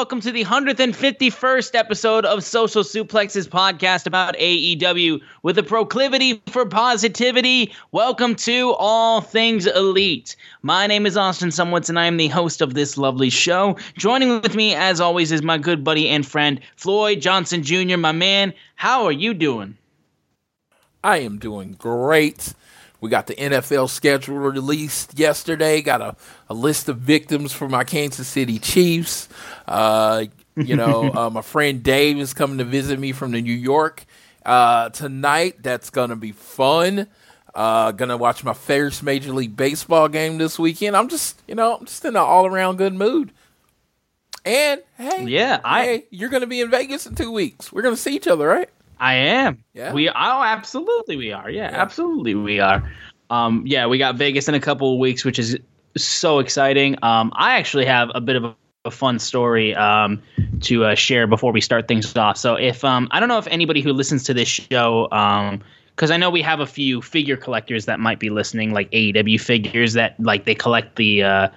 Welcome to the 151st episode of Social Suplexes podcast about AEW with a proclivity for positivity. Welcome to All Things Elite. My name is Austin Szumowicz, and I am the host of this lovely show. Joining with me, as always, is my good buddy and friend, Floyd Johnson Jr. My man, how are you doing? I am doing great. We got the NFL schedule released yesterday. Got a, a list of victims for my Kansas City Chiefs. Uh, you know, uh, my friend Dave is coming to visit me from the New York uh, tonight. That's gonna be fun. Uh, gonna watch my first Major League Baseball game this weekend. I'm just, you know, I'm just in an all around good mood. And hey, Yeah, I- hey, you're gonna be in Vegas in two weeks. We're gonna see each other, right? I am. Yeah. We oh absolutely we are. Yeah, Yeah. absolutely we are. Um yeah, we got Vegas in a couple of weeks, which is so exciting. Um I actually have a bit of a, a fun story um to uh, share before we start things off. So if um I don't know if anybody who listens to this show um because I know we have a few figure collectors that might be listening, like AEW figures that like they collect the uh,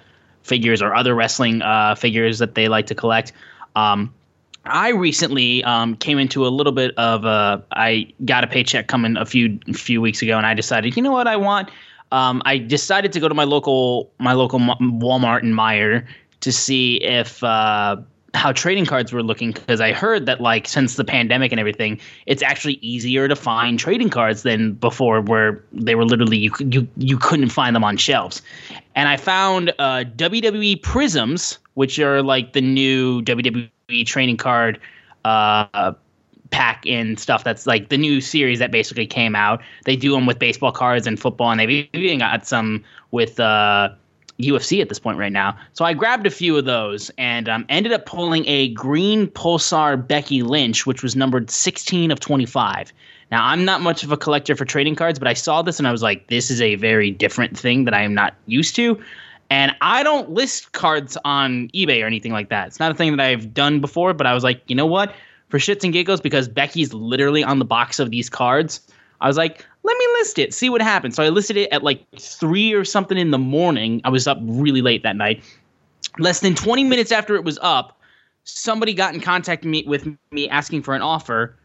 figures or other wrestling uh, figures that they like to collect. Um, I recently um, came into a little bit of a. I got a paycheck coming a few few weeks ago, and I decided, you know what, I want. Um, I decided to go to my local my local Walmart and Meijer to see if uh, how trading cards were looking because I heard that like since the pandemic and everything, it's actually easier to find trading cards than before, where they were literally you you you couldn't find them on shelves. And I found uh, WWE Prisms, which are like the new WWE trading card uh, pack in stuff that's like the new series that basically came out. They do them with baseball cards and football, and they've even got some with uh, UFC at this point right now. So I grabbed a few of those and um, ended up pulling a green Pulsar Becky Lynch, which was numbered 16 of 25. Now, I'm not much of a collector for trading cards, but I saw this and I was like, this is a very different thing that I am not used to. And I don't list cards on eBay or anything like that. It's not a thing that I've done before, but I was like, you know what? For shits and giggles, because Becky's literally on the box of these cards, I was like, let me list it, see what happens. So I listed it at like three or something in the morning. I was up really late that night. Less than 20 minutes after it was up, somebody got in contact me, with me asking for an offer.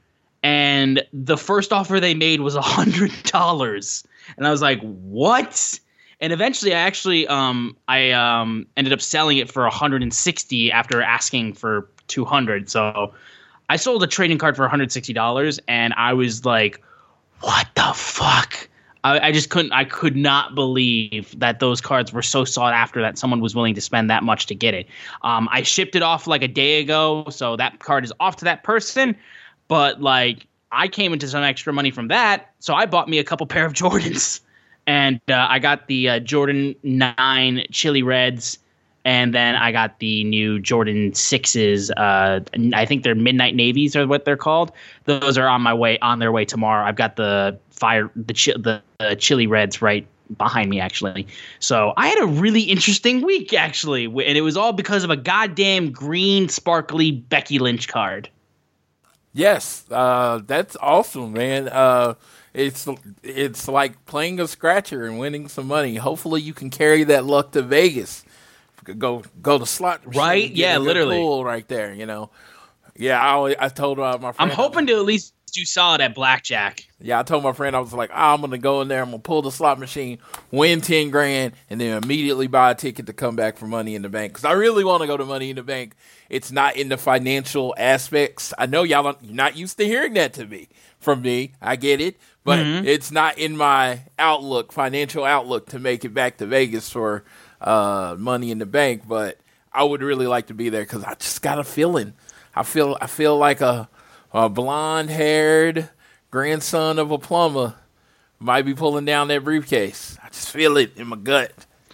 And the first offer they made was a $100. And I was like, what? And eventually i actually um i um ended up selling it for 160 after asking for 200 so i sold a trading card for 160 dollars and i was like what the fuck? I, I just couldn't i could not believe that those cards were so sought after that someone was willing to spend that much to get it. Um i shipped it off like a day ago so that card is off to that person. But like i came into some extra money from that so i bought me a couple pair of jordans and uh, I got the uh, Jordan Nine Chili Reds, and then I got the new Jordan Sixes. Uh, I think they're Midnight Navies, are what they're called. Those are on my way on their way tomorrow. I've got the fire the chi- the, the Chili Reds right behind me actually. So I had a really interesting week actually, and it was all because of a goddamn green sparkly Becky Lynch card. Yes, uh, that's awesome, man. It's it's like playing a scratcher and winning some money. Hopefully, you can carry that luck to Vegas. Go go to slot right? Yeah, literally, pool right there. You know. Yeah, I, I told uh, my friend. I'm hoping to at least do solid at blackjack. Yeah, I told my friend I was like, oh, I'm gonna go in there, I'm gonna pull the slot machine, win ten grand, and then immediately buy a ticket to come back for Money in the Bank because I really want to go to Money in the Bank. It's not in the financial aspects. I know y'all you're not used to hearing that to me from me. I get it, but mm-hmm. it's not in my outlook, financial outlook, to make it back to Vegas for uh, Money in the Bank. But I would really like to be there because I just got a feeling. I feel I feel like a, a blonde haired grandson of a plumber might be pulling down that briefcase. I just feel it in my gut.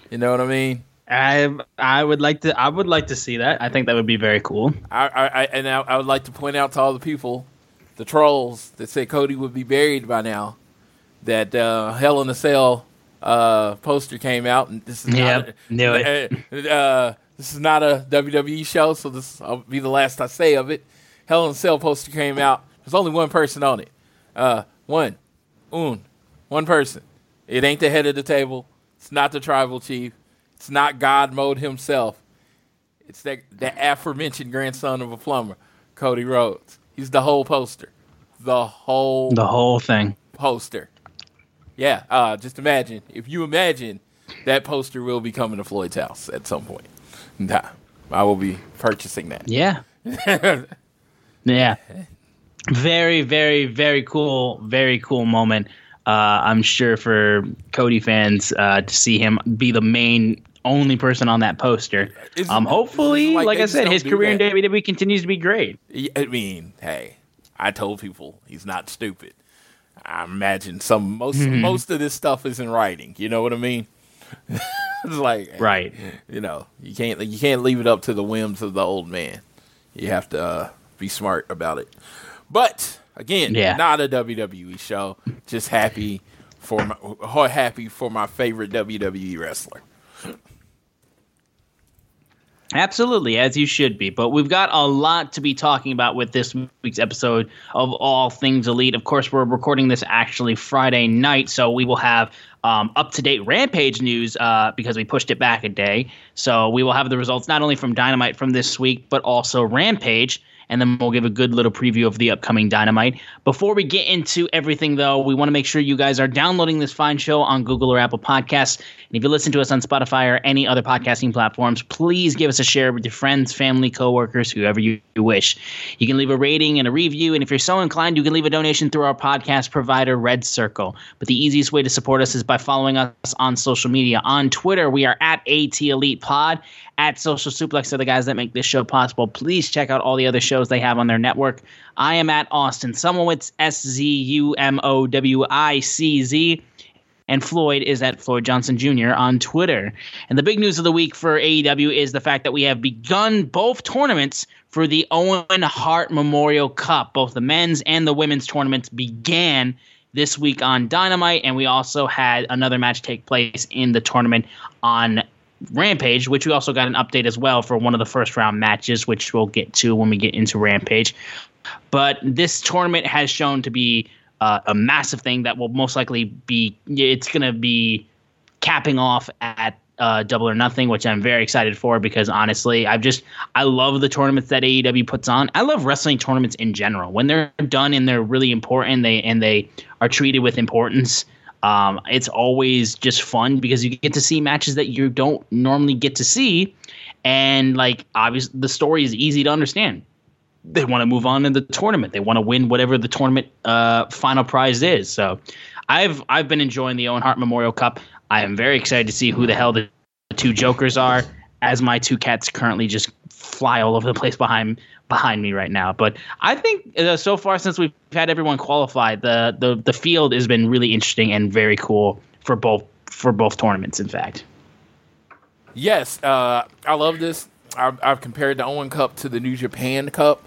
You know what I mean? I I would like to I would like to see that. I think that would be very cool. I, I, and I, I would like to point out to all the people, the trolls that say Cody would be buried by now, that uh, Hell in a Cell uh, poster came out, and this is yep, not knew it. Uh, this is not a WWE show, so this will be the last I say of it. Hell in a Cell poster came out. There's only one person on it. Uh, one, un, one person. It ain't the head of the table. It's not the tribal chief. It's not God mode himself. It's that the aforementioned grandson of a plumber, Cody Rhodes. He's the whole poster. The whole the whole thing. Poster. Yeah, uh, just imagine. If you imagine that poster will be coming to Floyd's house at some point. Nah, I will be purchasing that. Yeah. yeah. Very, very, very cool, very cool moment. Uh, I'm sure for Cody fans uh, to see him be the main only person on that poster. Is, um, hopefully, like, like I said, his career in WWE continues to be great. I mean, hey, I told people he's not stupid. I imagine some most mm-hmm. most of this stuff is in writing. You know what I mean? it's like right. You know, you can't you can't leave it up to the whims of the old man. You have to uh, be smart about it. But again, yeah. not a WWE show. Just happy for my happy for my favorite WWE wrestler. Absolutely, as you should be. But we've got a lot to be talking about with this week's episode of All Things Elite. Of course, we're recording this actually Friday night, so we will have um, up to date Rampage news uh, because we pushed it back a day. So we will have the results not only from Dynamite from this week, but also Rampage and then we'll give a good little preview of the upcoming Dynamite. Before we get into everything, though, we want to make sure you guys are downloading this fine show on Google or Apple Podcasts. And if you listen to us on Spotify or any other podcasting platforms, please give us a share with your friends, family, coworkers, whoever you wish. You can leave a rating and a review, and if you're so inclined, you can leave a donation through our podcast provider, Red Circle. But the easiest way to support us is by following us on social media. On Twitter, we are at AT Elite Pod at Social Suplex are the guys that make this show possible. Please check out all the other shows they have on their network. I am at Austin Szumowicz, S Z U M O W I C Z. And Floyd is at Floyd Johnson Jr. on Twitter. And the big news of the week for AEW is the fact that we have begun both tournaments for the Owen Hart Memorial Cup. Both the men's and the women's tournaments began this week on Dynamite, and we also had another match take place in the tournament on Rampage, which we also got an update as well for one of the first round matches, which we'll get to when we get into Rampage. But this tournament has shown to be uh, a massive thing that will most likely be, it's going to be capping off at uh, Double or Nothing, which I'm very excited for because honestly, I've just I love the tournaments that AEW puts on. I love wrestling tournaments in general when they're done and they're really important. They and they are treated with importance. Um, it's always just fun because you get to see matches that you don't normally get to see, and like obviously the story is easy to understand. They want to move on in the tournament. They want to win whatever the tournament uh, final prize is. So, I've I've been enjoying the Owen Hart Memorial Cup. I am very excited to see who the hell the two jokers are. As my two cats currently just fly all over the place behind behind me right now. But I think uh, so far since we've had everyone qualify, the, the the field has been really interesting and very cool for both for both tournaments. In fact, Yes, uh, I love this. I've, I've compared the Owen Cup to the New Japan Cup.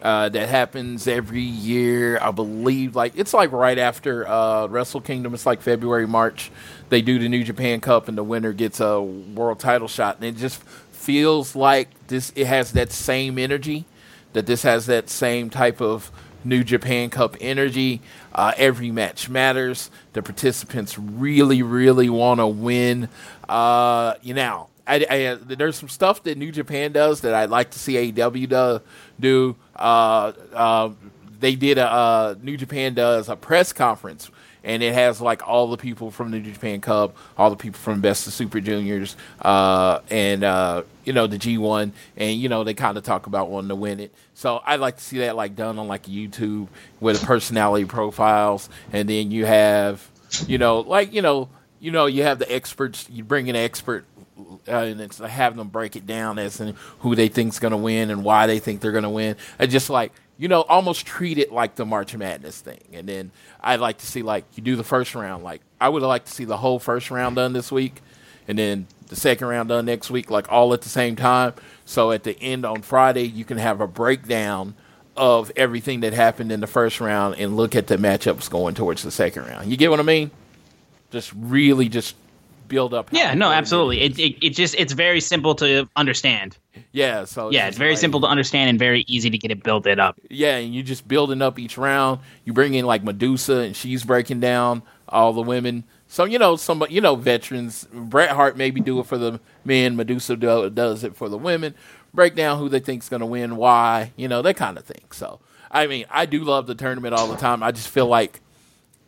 Uh, that happens every year, I believe. Like it's like right after uh, Wrestle Kingdom. It's like February, March. They do the New Japan Cup, and the winner gets a world title shot. And it just feels like this. It has that same energy. That this has that same type of New Japan Cup energy. Uh, every match matters. The participants really, really want to win. Uh, you know, I, I, there's some stuff that New Japan does that I'd like to see AEW do. Uh, uh, they did a uh, New Japan does a press conference, and it has like all the people from the New Japan Cup, all the people from Best of Super Juniors, uh, and uh, you know the G1, and you know they kind of talk about wanting to win it. So I'd like to see that like done on like YouTube with personality profiles, and then you have, you know, like you know, you know, you have the experts. You bring an expert uh, and it's have them break it down as in who they think's going to win and why they think they're going to win. And just like you know, almost treat it like the March Madness thing. And then I'd like to see like you do the first round. Like I would like to see the whole first round done this week, and then the second round done next week, like all at the same time. So at the end on Friday, you can have a breakdown of everything that happened in the first round and look at the matchups going towards the second round. You get what I mean? Just really just build up. yeah, no, absolutely. It, it it just it's very simple to understand. Yeah, so yeah, it's very like, simple to understand and very easy to get it built it up. Yeah, and you're just building up each round. You bring in like Medusa, and she's breaking down all the women. So you know, some you know veterans. Bret Hart maybe do it for the men. Medusa do, does it for the women. Break down who they think's going to win, why, you know, that kind of thing. So I mean, I do love the tournament all the time. I just feel like,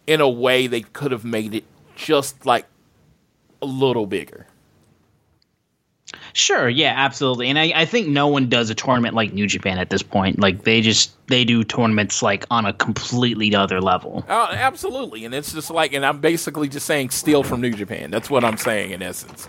in a way, they could have made it just like a little bigger. Sure, yeah, absolutely. And I, I think no one does a tournament like New Japan at this point. Like they just they do tournaments like on a completely other level. Oh, absolutely. And it's just like and I'm basically just saying steal from New Japan. That's what I'm saying in essence.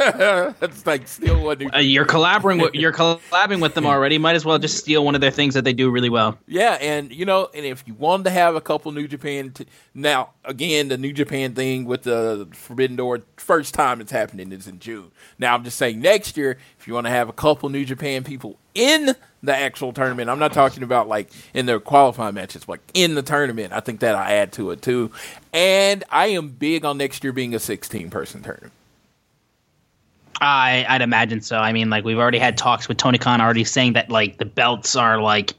That's like steal what New uh, you're collaborating with you're collabing with them already. Might as well just steal one of their things that they do really well. Yeah, and you know, and if you wanted to have a couple New Japan t- now again the New Japan thing with the Forbidden Door first time it's happening is in June. Now I'm just saying next year, if you want to have a couple New Japan people in the actual tournament, I'm not talking about like in their qualifying matches, but in the tournament, I think that I add to it too. And I am big on next year being a 16 person tournament. I, I'd imagine so. I mean, like we've already had talks with Tony Khan already saying that like the belts are like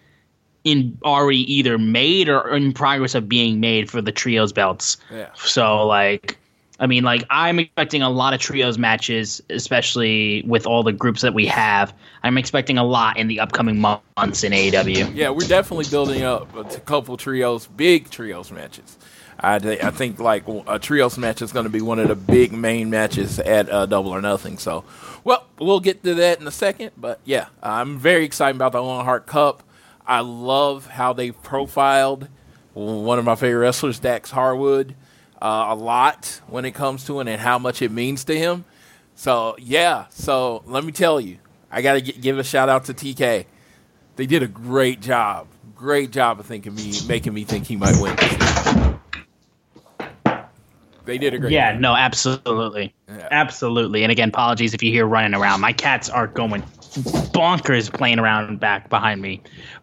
in already either made or in progress of being made for the trios belts. Yeah. So like I mean, like I'm expecting a lot of trios matches, especially with all the groups that we have. I'm expecting a lot in the upcoming months in AEW. Yeah, we're definitely building up a couple trios, big trios matches. I, I think like a trios match is going to be one of the big main matches at uh, Double or Nothing. So, well, we'll get to that in a second. But yeah, I'm very excited about the Owen Hart Cup. I love how they profiled one of my favorite wrestlers, Dax Harwood uh, a lot when it comes to it and how much it means to him. So yeah, so let me tell you, I got to give a shout out to TK. They did a great job, great job of thinking me, making me think he might win. They did a great. Yeah, job. no, absolutely, yeah. absolutely. And again, apologies if you hear running around. My cats are going bonkers playing around back behind me.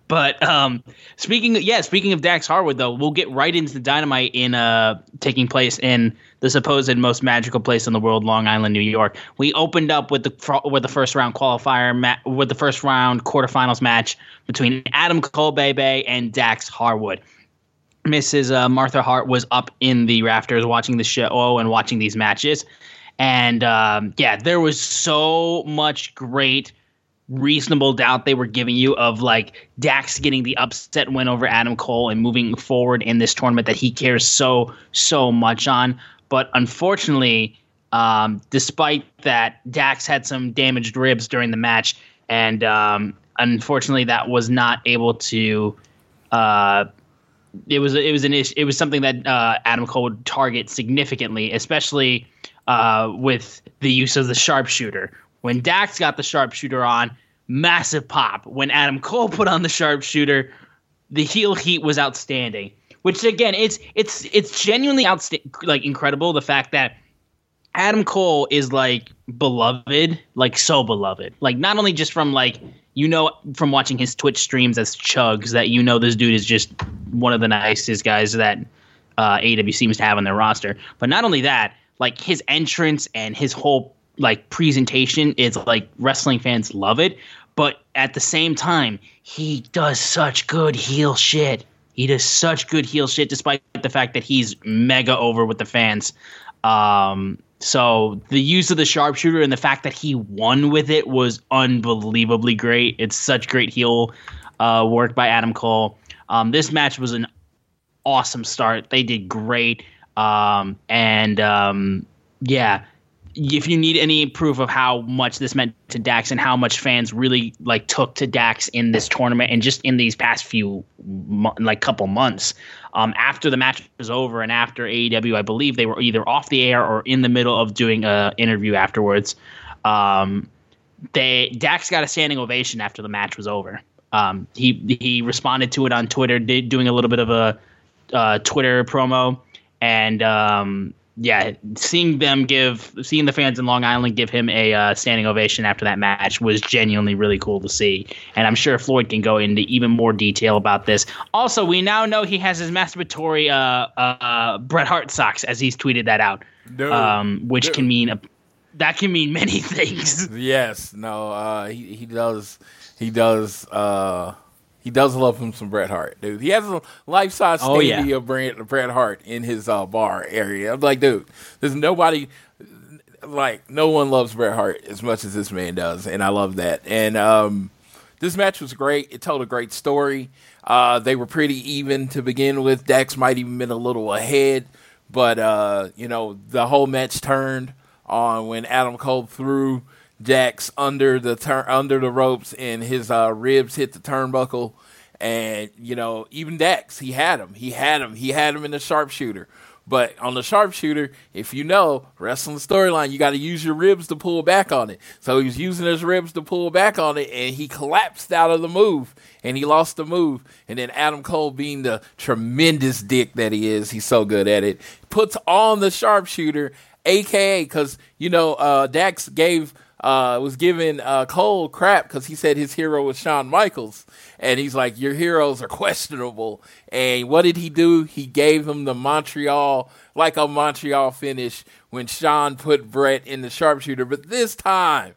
But um, speaking, yeah, speaking of Dax Harwood, though, we'll get right into the dynamite in uh, taking place in the supposed most magical place in the world, Long Island, New York. We opened up with the with the first round qualifier ma- with the first round quarterfinals match between Adam Cole Bay Bay and Dax Harwood. Mrs. Uh, Martha Hart was up in the rafters watching the show and watching these matches, and um, yeah, there was so much great reasonable doubt they were giving you of like Dax getting the upset win over Adam Cole and moving forward in this tournament that he cares so so much on. But unfortunately, um, despite that, Dax had some damaged ribs during the match, and um, unfortunately, that was not able to. Uh, it was it was an issue, it was something that uh, Adam Cole would target significantly, especially uh, with the use of the sharpshooter, when Dax got the sharpshooter on, massive pop. When Adam Cole put on the sharpshooter, the heel heat was outstanding. which again, it's it's it's genuinely outstanding, like incredible. The fact that Adam Cole is like beloved, like so beloved. Like not only just from like you know from watching his Twitch streams as Chugs that you know this dude is just one of the nicest guys that uh, AW seems to have on their roster. But not only that, like his entrance and his whole like presentation is like wrestling fans love it. But at the same time, he does such good heel shit. He does such good heel shit, despite the fact that he's mega over with the fans. Um, so the use of the sharpshooter and the fact that he won with it was unbelievably great. It's such great heel uh, work by Adam Cole. Um, this match was an awesome start. They did great. Um, and um, yeah, if you need any proof of how much this meant to Dax and how much fans really like took to Dax in this tournament and just in these past few like couple months, um, after the match was over and after AEW, I believe they were either off the air or in the middle of doing a interview afterwards. Um, they Dax got a standing ovation after the match was over. Um, he he responded to it on Twitter, did, doing a little bit of a uh, Twitter promo, and um, yeah, seeing them give, seeing the fans in Long Island give him a uh, standing ovation after that match was genuinely really cool to see. And I'm sure Floyd can go into even more detail about this. Also, we now know he has his masturbatory uh, uh, Bret Hart socks, as he's tweeted that out, no, um, which no. can mean a, that can mean many things. Yes, no, uh, he he does he does uh, he does love him some Bret Hart, dude. He has a life size oh, statue yeah. of Bret, Bret Hart in his uh, bar area. I'm like, dude, there's nobody like no one loves Bret Hart as much as this man does, and I love that. And um, this match was great. It told a great story. Uh, they were pretty even to begin with. Dax might even been a little ahead, but uh, you know the whole match turned on when Adam Cole threw Dax under the turn under the ropes, and his uh, ribs hit the turnbuckle. And you know, even Dax, he had him. He had him. He had him in the sharpshooter. But on the sharpshooter, if you know wrestling storyline, you got to use your ribs to pull back on it. So he was using his ribs to pull back on it, and he collapsed out of the move, and he lost the move. And then Adam Cole, being the tremendous dick that he is, he's so good at it, puts on the sharpshooter, aka because you know uh, Dax gave uh, was giving uh, Cole crap because he said his hero was Shawn Michaels. And he's like, Your heroes are questionable. And what did he do? He gave him the Montreal, like a Montreal finish when Shawn put Bret in the sharpshooter. But this time,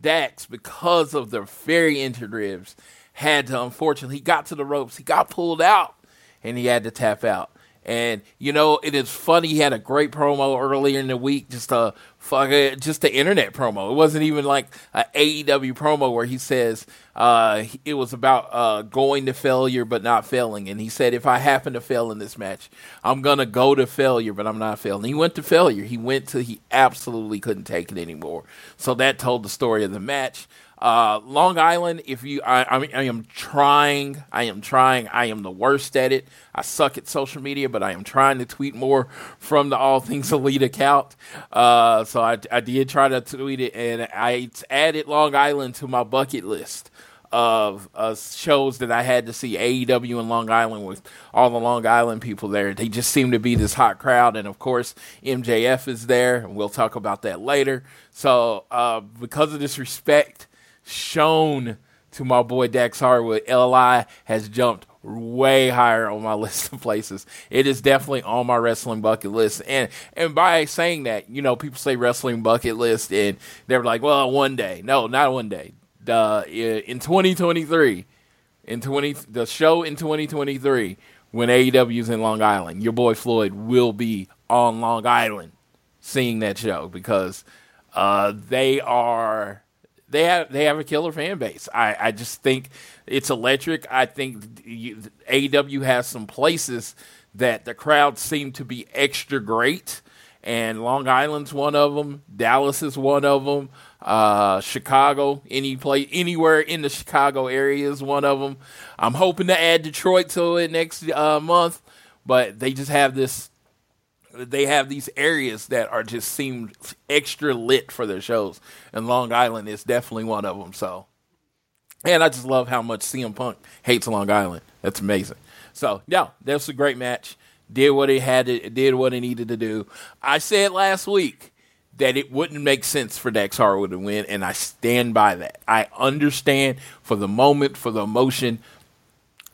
Dax, because of the very injured ribs, had to unfortunately, he got to the ropes, he got pulled out, and he had to tap out. And you know, it is funny. He had a great promo earlier in the week, just a fuck it, just the internet promo. It wasn't even like an AEW promo where he says uh, it was about uh, going to failure but not failing. And he said, if I happen to fail in this match, I'm gonna go to failure, but I'm not failing. He went to failure. He went to he absolutely couldn't take it anymore. So that told the story of the match. Uh, Long Island, if you, I, I, I, am trying, I am trying, I am the worst at it. I suck at social media, but I am trying to tweet more from the All Things Elite account. Uh, so I, I did try to tweet it, and I added Long Island to my bucket list of uh, shows that I had to see AEW in Long Island with all the Long Island people there. They just seem to be this hot crowd, and of course MJF is there, and we'll talk about that later. So uh, because of this respect shown to my boy Dax Harwood, LI has jumped way higher on my list of places. It is definitely on my wrestling bucket list. And and by saying that, you know, people say wrestling bucket list and they're like, well, one day. No, not one day. The in 2023, in 20 the show in 2023 when AEW is in Long Island, your boy Floyd will be on Long Island seeing that show because uh, they are they have they have a killer fan base. I, I just think it's electric. I think you, AEW has some places that the crowds seem to be extra great, and Long Island's one of them. Dallas is one of them. Uh, Chicago, any place, anywhere in the Chicago area is one of them. I'm hoping to add Detroit to it next uh, month, but they just have this they have these areas that are just seem extra lit for their shows, and Long Island is definitely one of them. So, and I just love how much CM Punk hates Long Island. That's amazing. So yeah, that was a great match. Did what it had to, did what it needed to do. I said last week that it wouldn't make sense for Dax Harwood to win, and I stand by that. I understand for the moment, for the emotion,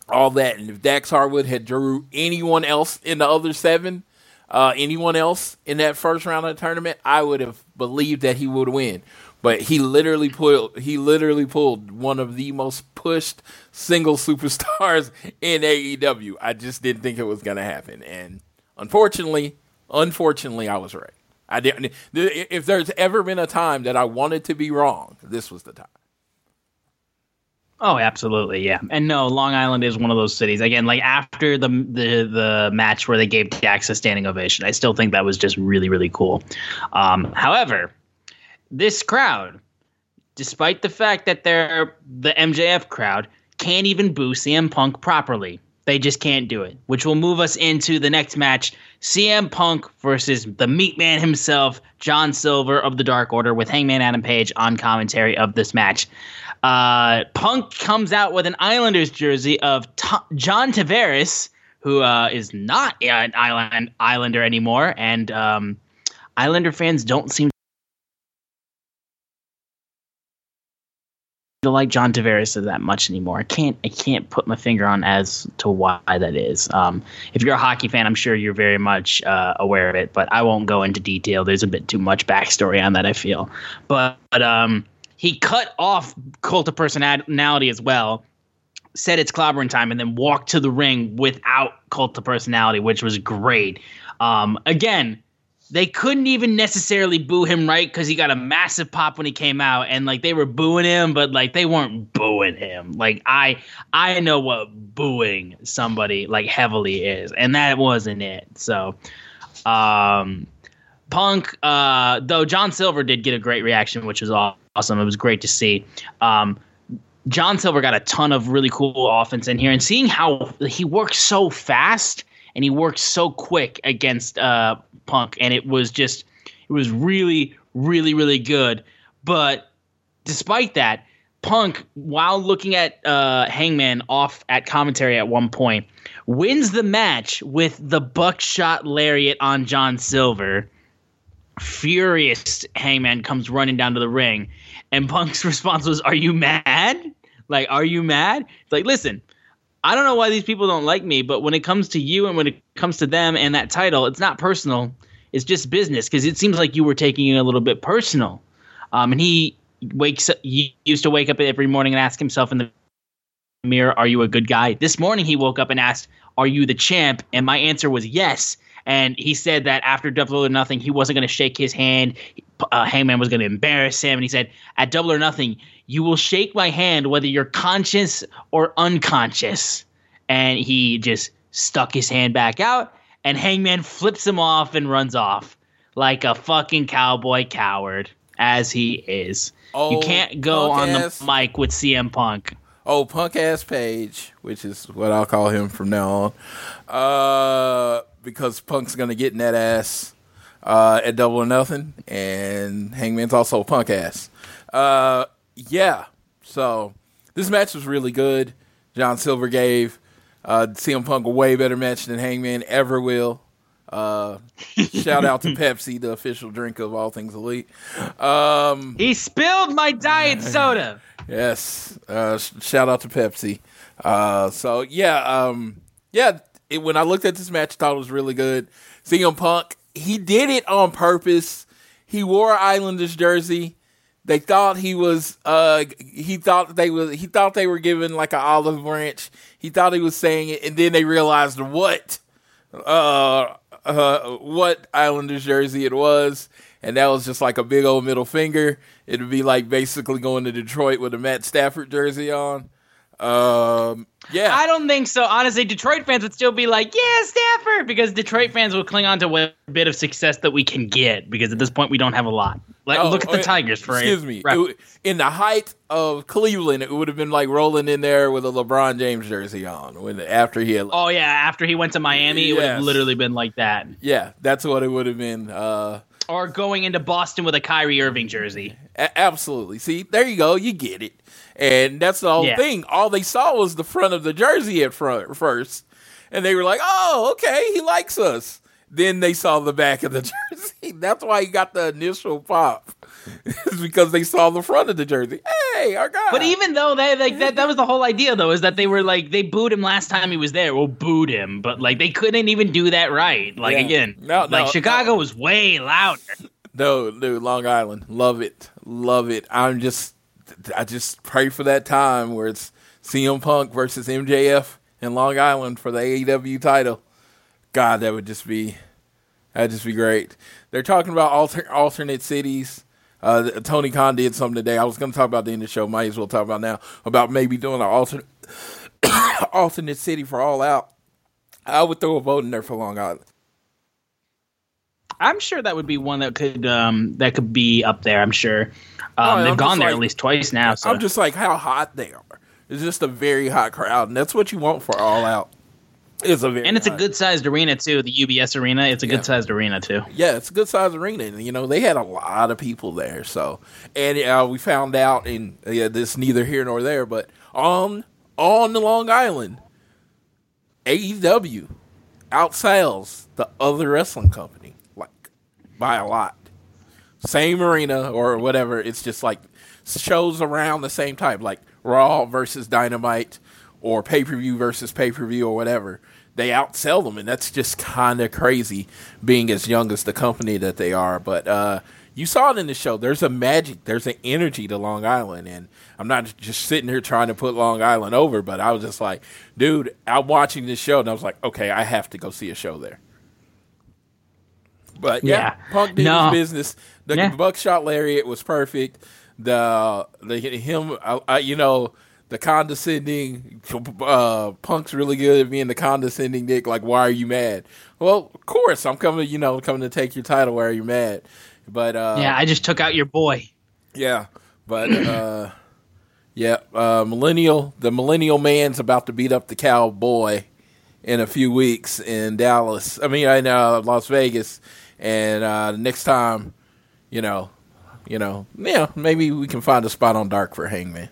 all that. And if Dax Harwood had drew anyone else in the other seven, uh, anyone else in that first round of the tournament, I would have believed that he would win. But he literally pulled he literally pulled one of the most pushed single superstars in AEW. I just didn't think it was gonna happen. And unfortunately, unfortunately I was right. I didn't if there's ever been a time that I wanted to be wrong, this was the time. Oh, absolutely, yeah. And no, Long Island is one of those cities. Again, like after the the the match where they gave Dax a standing ovation, I still think that was just really really cool. Um, however, this crowd, despite the fact that they're the MJF crowd, can't even boo CM Punk properly. They just can't do it, which will move us into the next match CM Punk versus the Meat Man himself, John Silver of the Dark Order, with Hangman Adam Page on commentary of this match. Uh, Punk comes out with an Islanders jersey of T- John Tavares, who uh, is not an Island Islander anymore, and um, Islander fans don't seem like John Tavares that much anymore. I can't I can't put my finger on as to why that is. Um, if you're a hockey fan, I'm sure you're very much uh, aware of it, but I won't go into detail. There's a bit too much backstory on that. I feel, but, but um, he cut off Cult of Personality as well. Said it's clobbering time, and then walked to the ring without Cult of Personality, which was great. Um, again, they couldn't even necessarily boo him right? Because he got a massive pop when he came out and like they were booing him but like they weren't booing him. Like i i know what booing somebody like heavily is and that wasn't it. So um punk uh though john silver did get a great reaction which was awesome. It was great to see. Um john silver got a ton of really cool offense in here and seeing how he works so fast and he works so quick against uh, Punk, and it was just it was really, really, really good. But despite that, Punk, while looking at uh, Hangman off at commentary at one point, wins the match with the buckshot lariat on John Silver. Furious Hangman comes running down to the ring, and Punk's response was, "Are you mad? Like, are you mad?" It's like, listen, I don't know why these people don't like me, but when it comes to you and when it comes to them and that title, it's not personal. It's just business because it seems like you were taking it a little bit personal. Um, and he wakes up, he used to wake up every morning and ask himself in the mirror, Are you a good guy? This morning he woke up and asked, Are you the champ? And my answer was yes. And he said that after Double or Nothing, he wasn't going to shake his hand. Uh, Hangman was going to embarrass him. And he said, At Double or Nothing, you will shake my hand whether you're conscious or unconscious. And he just stuck his hand back out, and Hangman flips him off and runs off like a fucking cowboy coward, as he is. Oh, you can't go on ass. the mic with CM Punk. Oh, punk ass Page, which is what I'll call him from now on. Uh, because Punk's gonna get in that ass uh, at Double or Nothing, and Hangman's also punk ass. Uh, yeah, so this match was really good. John Silver gave uh, CM Punk a way better match than Hangman ever will. Uh, shout out to Pepsi, the official drink of all things elite. Um, he spilled my diet soda. yes. Uh, shout out to Pepsi. Uh, so yeah, um, yeah, it, when I looked at this match, I thought it was really good. CM Punk, he did it on purpose. He wore Islanders jersey. They thought he was. Uh, he thought they was. He thought they were giving like an olive branch. He thought he was saying it, and then they realized what, uh, uh, what Islanders jersey it was, and that was just like a big old middle finger. It'd be like basically going to Detroit with a Matt Stafford jersey on. Um, yeah. I don't think so. Honestly, Detroit fans would still be like, yeah, Stafford, because Detroit fans will cling on to what bit of success that we can get, because at this point we don't have a lot. Like, oh, look at the oh, Tigers for Excuse me. It, in the height of Cleveland, it would have been like rolling in there with a LeBron James jersey on when after he had. Oh yeah, after he went to Miami, yes. it would have literally been like that. Yeah, that's what it would have been. Uh, or going into Boston with a Kyrie Irving jersey. A- absolutely. See, there you go. You get it. And that's the whole yeah. thing. All they saw was the front of the jersey at front first. and they were like, "Oh, okay, he likes us." Then they saw the back of the jersey. That's why he got the initial pop. it's because they saw the front of the jersey. Hey, our guy. But even though they like that, that was the whole idea though, is that they were like they booed him last time he was there. Well, booed him, but like they couldn't even do that right. Like Yeah. again, No, like no, Chicago no. was way louder. No, dude, Long Island, love it, love it. I'm just, I just pray for that time where it's CM Punk versus MJF in Long Island for the AEW title. God, that would just be, that'd just be great. They're talking about alter, alternate cities. Uh, Tony Khan did something today. I was going to talk about the end of the show. Might as well talk about now about maybe doing an alternate, alternate city for All Out. I would throw a vote in there for Long Island. I'm sure that would be one that could um that could be up there. I'm sure. Um, Oh, they've I'm gone there like- at least twice now. So I'm just like how hot they are. It's just a very hot crowd, and that's what you want for All Out. It's a very and it's a good sized arena too. The UBS arena, it's a Yeah. good sized arena too. yeah, it's a good sized arena. And, you know, they had a lot of people there. So, and uh, we found out, and yeah, this neither here nor there, but on on the Long Island, AEW outsells the other wrestling company by a lot. Same arena or whatever. It's just like shows around the same type, like Raw versus Dynamite or pay per view versus pay per view or whatever. They outsell them, and that's just kind of crazy, being as young as the company that they are. But uh, you saw it in the show. There's a magic, there's an energy to Long Island, and I'm not just sitting here trying to put Long Island over, but I was just like, dude, I'm watching this show, and I was like, okay, I have to go see a show there. But yeah, Yeah. Punk did No. his business. The Yeah. buckshot lariat was perfect. The the him, I, I, you know, the condescending. Uh, Punk's really good at being the condescending dick. Like, why are you mad? Well, of course, I'm coming. You know, coming to take your title. Why are you mad? But uh, yeah, I just took out your boy. yeah, but uh, yeah, uh, millennial. The millennial man's about to beat up the cowboy in a few weeks in Dallas. I mean, in uh, Las Vegas, and uh, next time, you know, you know, yeah, maybe we can find a spot on Dark for Hangman.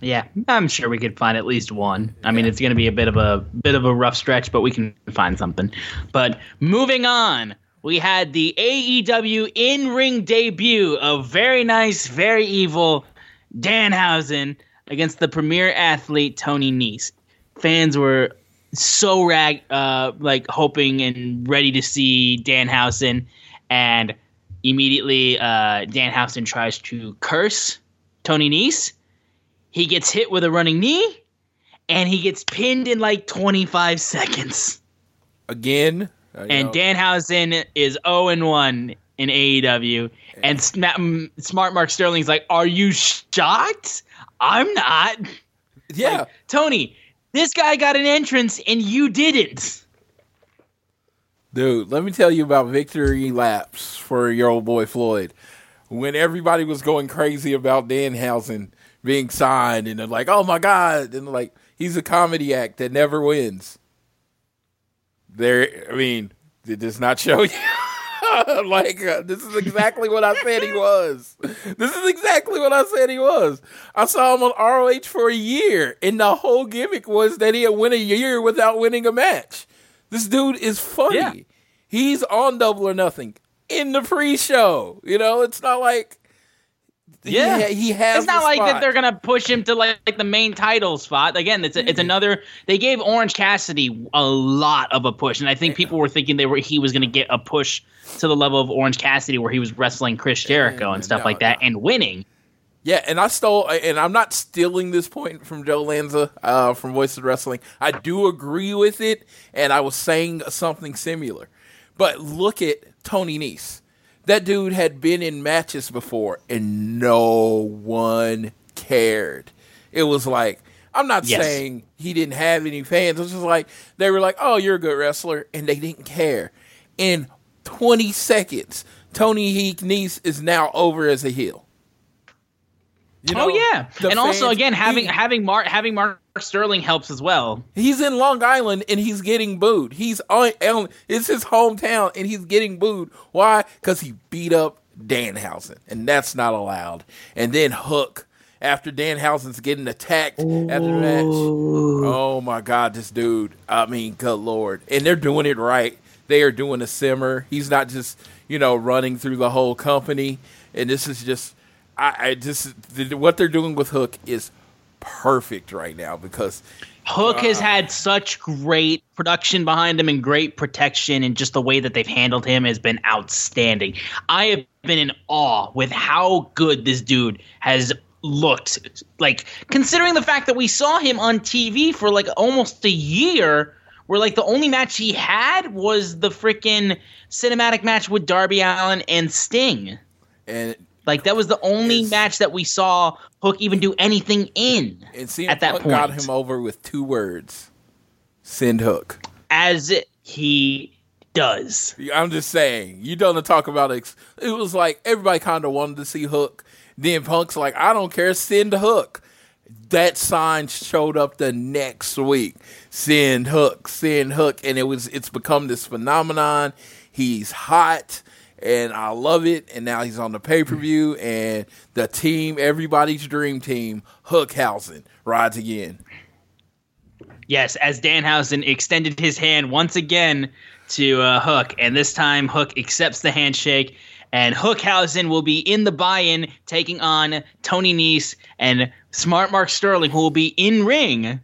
Yeah, I'm sure we could find at least one. I mean, it's going to be a bit of a bit of a rough stretch, but we can find something. But moving on, we had the AEW in-ring debut of very nice, very evil Danhausen against the premier athlete Tony Nese. Fans were so rag uh, like hoping and ready to see Danhausen, and immediately uh, Danhausen tries to curse Tony Nese. He gets hit with a running knee, and he gets pinned in like 25 seconds. Again, uh, And know, Danhausen is 0 and 1 in AEW. And Sma- Smart Mark Sterling's like, Are you shocked? I'm not. yeah, Tony, this guy got an entrance and you didn't. Dude, let me tell you about victory laps for your old boy Floyd. When everybody was going crazy about Danhausen being signed, and they're like, "Oh my god!" and like he's a comedy act that never wins. There, I mean, it does not show you. like uh, this is exactly what I said he was. This is exactly what I said he was. I saw him on ROH for a year, and the whole gimmick was that he had went a year without winning a match. This dude is funny. Yeah. He's on Double or Nothing in the pre-show. You know, it's not like Yeah. he, he has. It's not the like that they're gonna push him to like, like the main title spot. Again, it's a, it's another. They gave Orange Cassidy a lot of a push, and I think people were thinking they were he was gonna get a push to the level of Orange Cassidy, where he was wrestling Chris Jericho and stuff no, like that, and winning. Yeah, and I stole, and I'm not stealing this point from Joe Lanza uh, from Voice of Wrestling. I do agree with it, and I was saying something similar. But look at Tony Nese. That dude had been in matches before, and no one cared. It was like, I'm not Yes. saying he didn't have any fans. It was just like, they were like, oh, you're a good wrestler, and they didn't care. In 20 seconds, Tony Heek Nese is now over as a heel. You oh know, yeah, the and also again having he- having Mark having Mark Sterling helps as well. he's in Long Island and he's getting booed. He's on, on it's his hometown and he's getting booed. Why? Because he beat up Danhausen, and that's not allowed. And then Hook after Danhausen's getting attacked after the match. Oh my God, this dude. I mean, good lord. And they're doing it right. They are doing a simmer. He's not just, you know, running through the whole company. And this is just, I, I just, what they're doing with Hook is perfect right now because Hook has uh, had such great production behind him and great protection, and just the way that they've handled him has been outstanding. I have been in awe with how good this dude has looked. Like, considering the fact that we saw him on TV for like almost a year, where like the only match he had was the freaking cinematic match with Darby Allin and Sting. and Like, that was the only Yes. match that we saw Hook even do anything in and CM at that point. got him over with two words: send Hook. as he does. I'm just saying, you don't talk about it. It was like everybody kind of wanted to see Hook. Then Punk's like, I don't care, send Hook. That sign showed up the next week. Send Hook, send Hook, and it was it's become this phenomenon. He's hot, and I love it. And now he's on the pay per view, and the team, everybody's dream team, Hookhausen rides again. Yes, as Danhausen extended his hand once again to uh, Hook, and this time Hook accepts the handshake, and Hookhausen will be in the buy-in taking on Tony Nese and Smart Mark Sterling, who will be in ring,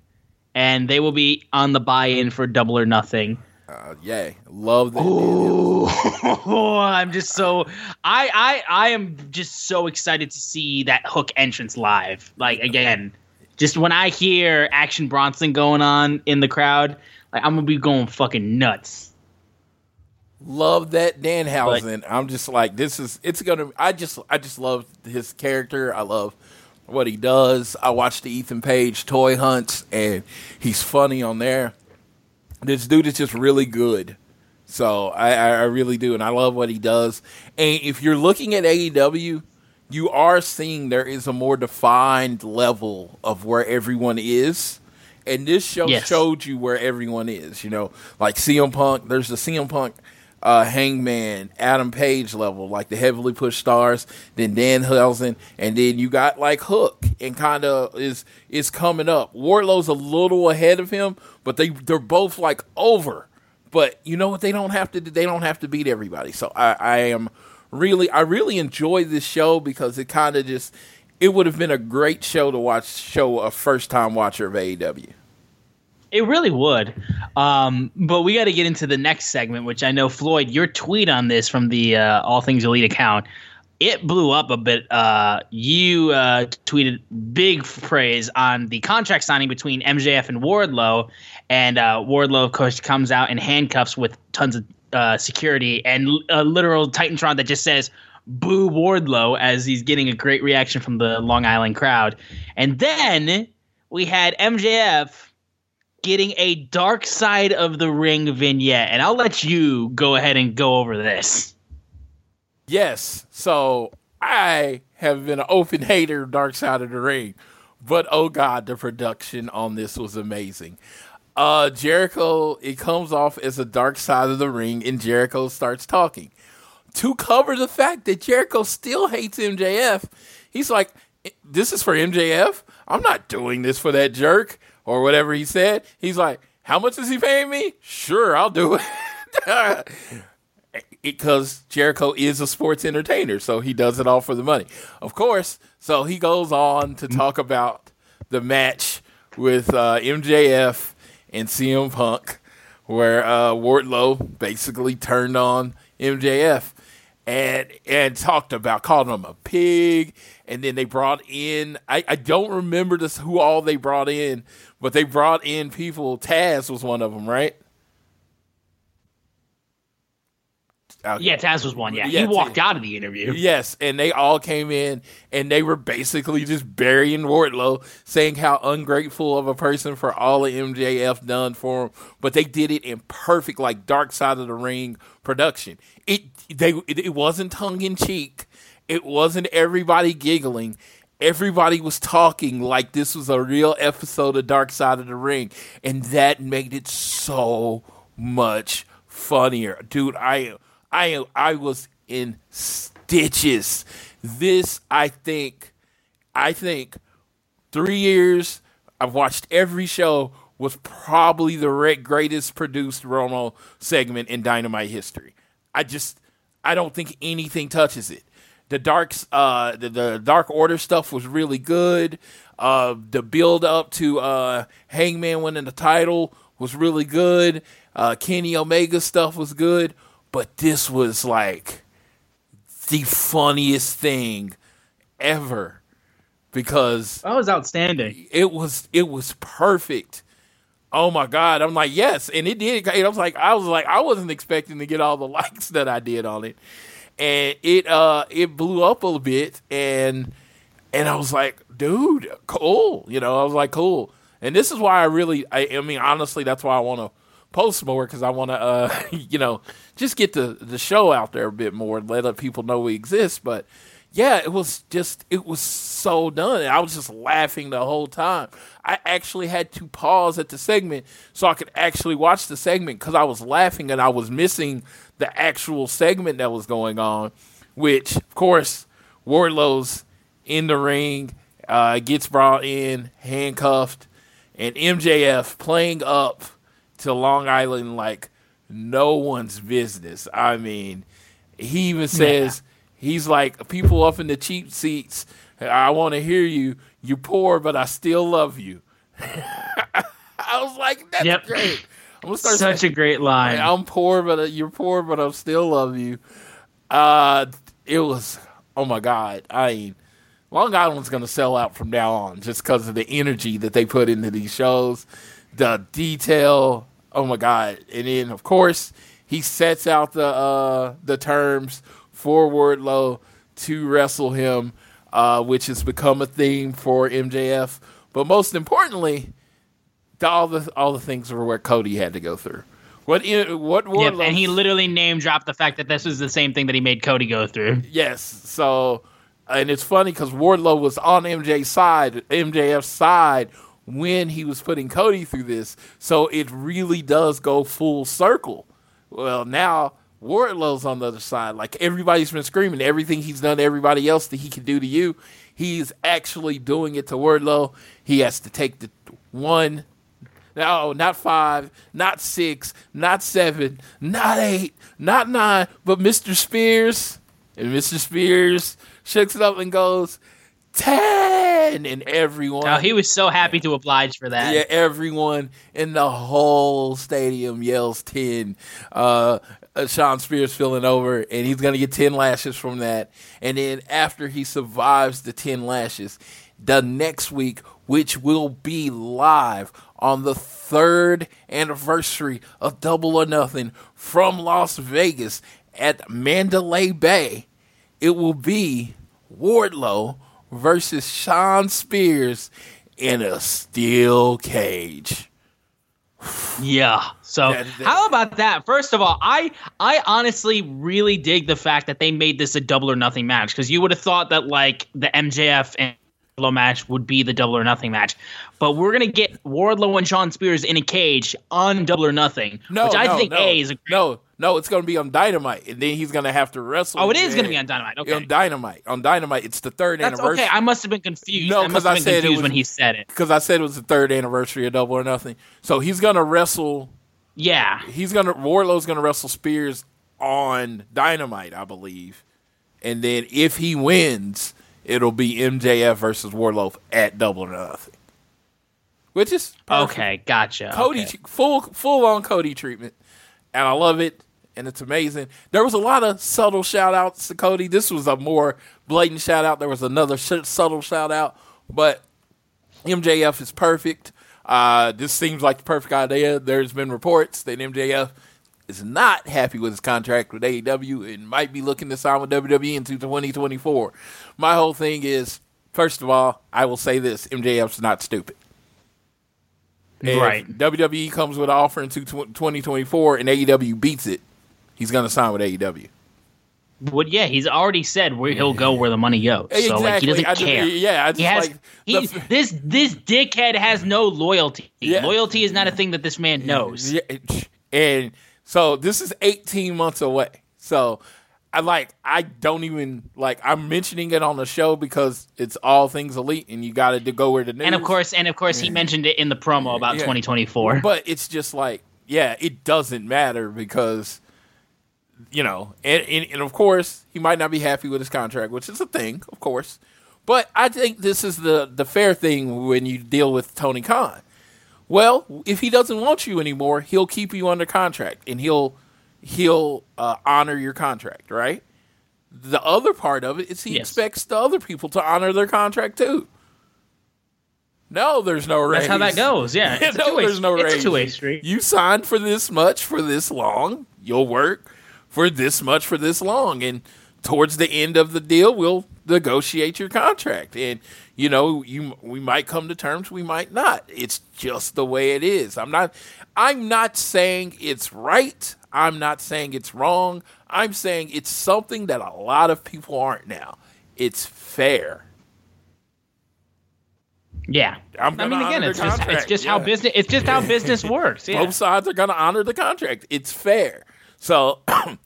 and they will be on the buy-in for Double or Nothing. Uh, yay, love that. Oh, I'm just so I I I am just so excited to see that Hook entrance live. Like again, just when I hear Action Bronson going on in the crowd, like I'm gonna be going fucking nuts. love that Danhausen. I'm just like this is it's gonna. I just I just love his character. I love what he does. I watched the Ethan Page toy hunts, and he's funny on there. This dude is just really good. So I, I really do, and I love what he does. And if you're looking at AEW, you are seeing there is a more defined level of where everyone is. And this show Yes. showed you where everyone is. You know, like CM Punk. There's the CM Punk, uh, Hangman, Adam Page level, like the heavily pushed stars. Then Danhausen, and then you got like Hook, and kind of is is coming up. Wardlow's a little ahead of him, but they they're both like over. But you know what? They don't have to. They don't have to beat everybody. So I, I am really, I really enjoy this show because it kind of just. It would have been a great show to watch. Show a first time watcher of AEW. It really would. Um, but we got to get into the next segment, which I know Floyd, your tweet on this from the uh, All Things Elite account, it blew up a bit. Uh, you uh, tweeted big praise on the contract signing between MJF and Wardlow, and uh, Wardlow, of course, comes out in handcuffs with tons of uh, security and a literal Titantron that just says "Boo Wardlow" as he's getting a great reaction from the Long Island crowd, and then we had MJF getting a dark side of the ring vignette, and I'll let you go ahead and go over this. Yes. So I have been an open hater of Dark Side of the Ring, but oh god, the production on this was amazing. Uh, Jericho, it comes off as a Dark Side of the Ring, and Jericho starts talking to cover the fact that Jericho still hates MJF. He's like, "This is for MJF. I'm not doing this for that jerk." Or whatever he said. He's like, How much is he paying me? Sure, I'll do it. because Jericho is a sports entertainer, so he does it all for the money. Of course, so he goes on to talk about the match with uh, MJF and CM Punk, where uh, Wardlow basically turned on MJF and and talked about calling him a pig, and then they brought in I, I don't remember this who all they brought in, but they brought in people. Taz was one of them, right? Yeah, Taz was one. Yeah, Yeah, he walked Taz. out of the interview. Yes, and they all came in and they were basically just burying Wardlow, saying how ungrateful of a person for all the MJF done for him. But they did it in perfect, like Dark Side of the Ring production. It they it, it wasn't tongue in cheek. It wasn't everybody giggling. Everybody was talking like this was a real episode of Dark Side of the Ring, and that made it so much funnier, dude. I I I was in stitches. This I think I think three years, I've watched every show. Was probably the re- greatest produced Romo segment in Dynamite history. I just, I don't think anything touches it. The darks, uh, the, the Dark Order stuff was really good. Uh, the build up to uh, Hangman winning the title was really good. Uh, Kenny Omega stuff was good, but this was like the funniest thing ever because That was outstanding. it was it was perfect. Oh my god! I'm like yes, and it did. I was like I was like I wasn't expecting to get all the likes that I did on it, and it uh it blew up a little bit, and and I was like, dude, cool. You know, I was like, cool. And this is why I really, I, I mean, honestly, that's why I want to post more because I want to, uh, you know, just get the the show out there a bit more and let people know we exist. But yeah, it was just, it was so done. I was just laughing the whole time. I actually had to pause at the segment so I could actually watch the segment because I was laughing and I was missing the actual segment that was going on, which, of course, Wardlow's in the ring, uh, gets brought in, handcuffed, and MJF playing up to Long Island like no one's business. I mean, he even says he's like people up in the cheap seats. I want to hear you. You poor, but I still love you. I was like, that's Yep. great. I'm gonna start Such a great line. I'm poor, but uh, you're poor, but I still love you. Uh, it was oh my god. I mean, Long Island's gonna sell out from now on just because of the energy that they put into these shows, the detail. Oh my god! And then of course he sets out the uh the terms for Wardlow to wrestle him, uh, which has become a theme for MJF. But most importantly, all the all the things were what Cody had to go through. What in, what Yep, Wardlow? and he literally name dropped the fact that this was the same thing that he made Cody go through. yes. So, and it's funny because Wardlow was on MJ's side, MJF's side when he was putting Cody through this. So it really does go full circle. Well, now Wardlow's on the other side. Like everybody's been screaming, everything he's done to everybody else that he can do to you, he's actually doing it to Wardlow. He has to take the one no, not five, not six, not seven, not eight, not nine, but Mr. Spears. And Mr. Spears shakes it up and goes, 10! And everyone. Oh, he was so happy to oblige for that. Yeah, everyone in the whole stadium yells 10. Uh, uh, Shawn Spears feeling over, and he's going to get 10 lashes from that. And then after he survives the 10 lashes, the next week, which will be live on the third anniversary of Double or Nothing from Las Vegas at Mandalay Bay, it will be Wardlow versus Shawn Spears in a steel cage. Yeah. So That- that- how about that? First of all, I I honestly really dig the fact that they made this a double or nothing match because you would have thought that like the MJF and Wardlow match would be the double or nothing match, but we're gonna get Wardlow and Shawn Spears in a cage on double or nothing, No, which I no, think no, a is a no, no. It's going to be on Dynamite, and then he's going to have to wrestle. oh it is gonna be on Dynamite. Okay, on Dynamite. On Dynamite, it's the third that's anniversary. okay. I must have been confused. No, I I said it was- when he said it. because I said it was the third anniversary of Double or Nothing. So he's going to wrestle. Yeah. He's going to Wardlow's going to wrestle Spears on Dynamite, I believe, and then if he wins, it'll be MJF versus Wardlow at Double or Nothing, which is perfect. Okay, gotcha. Cody okay. full full on Cody treatment, and I love it, and it's amazing. There was a lot of subtle shout outs to Cody. This was a more blatant shout out. There was another sh- subtle shout out, but MJF is perfect. Uh, this seems like the perfect idea. There's been reports that MJF is not happy with his contract with AEW and might be looking to sign with WWE into 2024. My whole thing is, first of all, I will say this: MJF's not stupid. If Right. WWE comes with an offer into 2024 and AEW beats it, he's going to sign with AEW. Well, yeah, he's already said where he'll go where the money goes. So like he doesn't I just- care. yeah, I he has like he, the- this this dickhead has no loyalty. Yeah. Loyalty is not a thing that this man knows. Yeah, and so this is 18 months away. So I like I don't even like I'm mentioning it on the show because it's all things elite and you got to go where the news. And of course, and of course, he mentioned it in the promo about Yeah. 2024. But it's just like, yeah, it doesn't matter because, you know, and, and, and of course, he might not be happy with his contract, which is a thing, of course. But I think this is the, the fair thing when you deal with Tony Khan. Well, if he doesn't want you anymore, he'll keep you under contract and he'll he'll uh, honor your contract, right? The other part of it is he Yes. expects the other people to honor their contract too. No, there's no raise. That's how that goes. Yeah, it's a no, there's no it's raise. a two-way street. You signed for this much for this long. You'll work for this much for this long, and towards the end of the deal, we'll negotiate your contract. And you know, you we might come to terms, we might not. It's just the way it is. I'm not. I'm not saying it's right. I'm not saying it's wrong. I'm saying it's something that a lot of people aren't now. It's fair. Yeah, I'm I mean, again, it's just it's just how business it's just how business works. Yeah. Both sides are going to honor the contract. It's fair. So,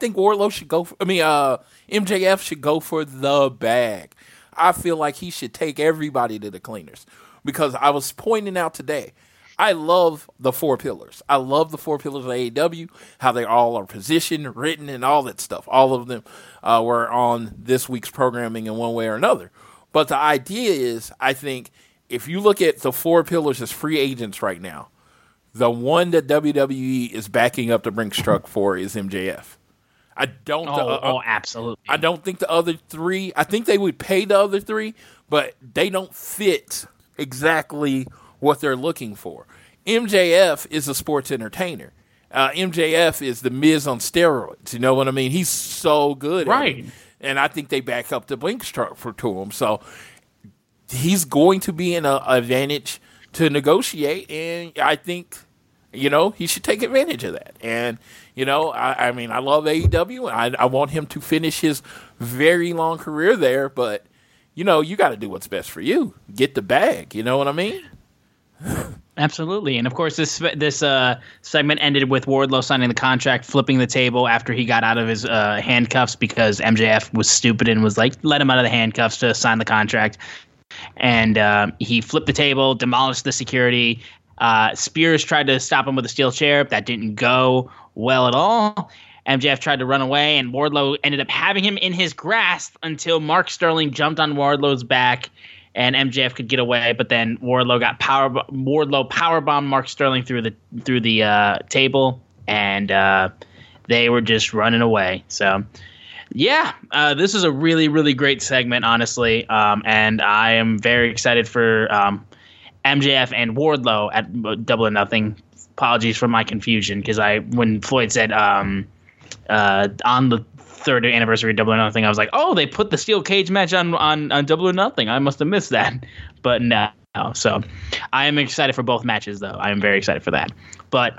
Think Wardlow should go. For, I mean, uh, MJF should go for the bag. I feel like he should take everybody to the cleaners because I was pointing out today. I love the four pillars. I love the four pillars of AEW, how they all are positioned, written, and all that stuff. All of them uh, were on this week's programming in one way or another. But the idea is, I think, if you look at the four pillars as free agents right now, the one that WWE is backing up the Brinks truck for is MJF. I don't. Oh, the- uh, oh, absolutely. I don't think the other three. I think they would pay the other three, but they don't fit exactly what they're looking for. MJF is a sports entertainer. Uh, MJF is the Miz on steroids. You know what I mean? He's so good, at Right. And I think they back up the Brinks truck for to him. So he's going to be in an advantage to negotiate, and I think you know he should take advantage of that. And you know, I, I mean, I love AEW, I, I want him to finish his very long career there. But you know, you got to do what's best for you. Get the bag. You know what I mean? Absolutely, and of course, this this uh, segment ended with Wardlow signing the contract, flipping the table after he got out of his uh, handcuffs because MJF was stupid and was like, let him out of the handcuffs to sign the contract, and uh, he flipped the table, demolished the security. Uh, Spears tried to stop him with a steel chair, that didn't go well at all. MJF tried to run away, and Wardlow ended up having him in his grasp until Mark Sterling jumped on Wardlow's back and MJF could get away, but then Wardlow got power Wardlow powerbombed Mark Sterling through the through the uh, table, and uh, they were just running away. So, yeah, uh, this is a really really great segment, honestly, um, and I am very excited for um, MJF and Wardlow at Double or Nothing. Apologies for my confusion because I when Floyd said um, uh, on the third anniversary of Double or Nothing, I was like, oh, they put the steel cage match on on, on Double or Nothing. I must have missed that, but no. So I am excited for both matches, though. I am very excited for that. But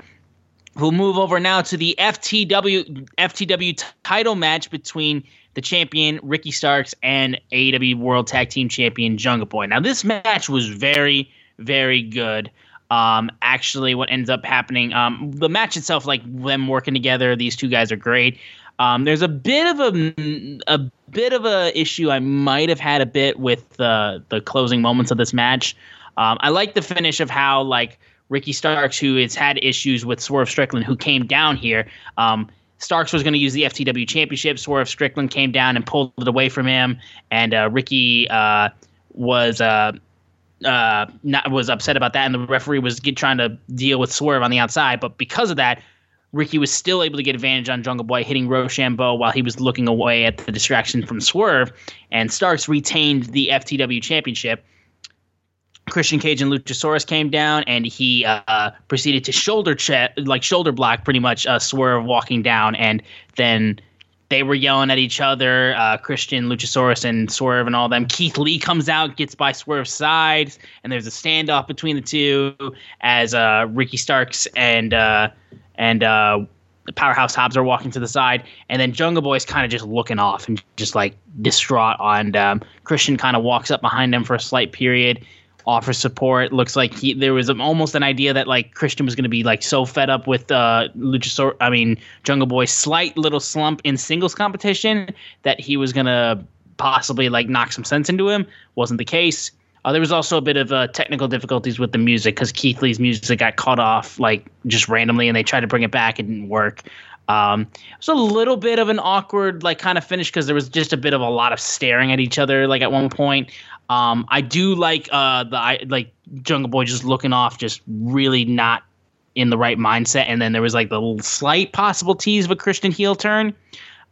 we'll move over now to the FTW FTW t- title match between the champion Ricky Starks and AEW World Tag Team Champion Jungle Boy. Now this match was very very good. Um, actually, what ends up happening, um, the match itself, like them working together, these two guys are great. Um, there's a bit of a a bit of a issue I might have had a bit with the the closing moments of this match. Um, I like the finish of how like Ricky Starks, who has had issues with Swerve Strickland, who came down here. Um, Starks was going to use the FTW Championship. Swerve Strickland came down and pulled it away from him, and uh, Ricky uh, was uh, not, was upset about that, and the referee was get, trying to deal with Swerve on the outside. But because of that, Ricky was still able to get advantage on Jungle Boy, hitting Roshambo while he was looking away at the distraction from Swerve. And Starks retained the FTW Championship. Christian Cage and Luchasaurus came down, and he uh, proceeded to shoulder check, like shoulder block, pretty much uh, Swerve walking down, and then they were yelling at each other. Uh, Christian, Luchasaurus, and Swerve, and all them. Keith Lee comes out, gets by Swerve's side, and there's a standoff between the two as uh, Ricky Starks and uh, and uh, Powerhouse Hobbs are walking to the side, and then Jungle Boy's kind of just looking off and just like distraught. And um, Christian kind of walks up behind him for a slight period offer support. Looks like he there was almost an idea that like Christian was going to be like so fed up with uh Luchasaur, I mean Jungle Boy's slight little slump in singles competition that he was going to possibly like knock some sense into him. Wasn't the case. Uh, there was also a bit of uh, technical difficulties with the music because Keith Lee's music got cut off like just randomly, and they tried to bring it back. It didn't work. Um, it was a little bit of an awkward like kind of finish because there was just a bit of a lot of staring at each other like at one point. Um, I do like uh, the I, like Jungle Boy just looking off, just really not in the right mindset. And then there was like the slight possible tease of a Christian heel turn,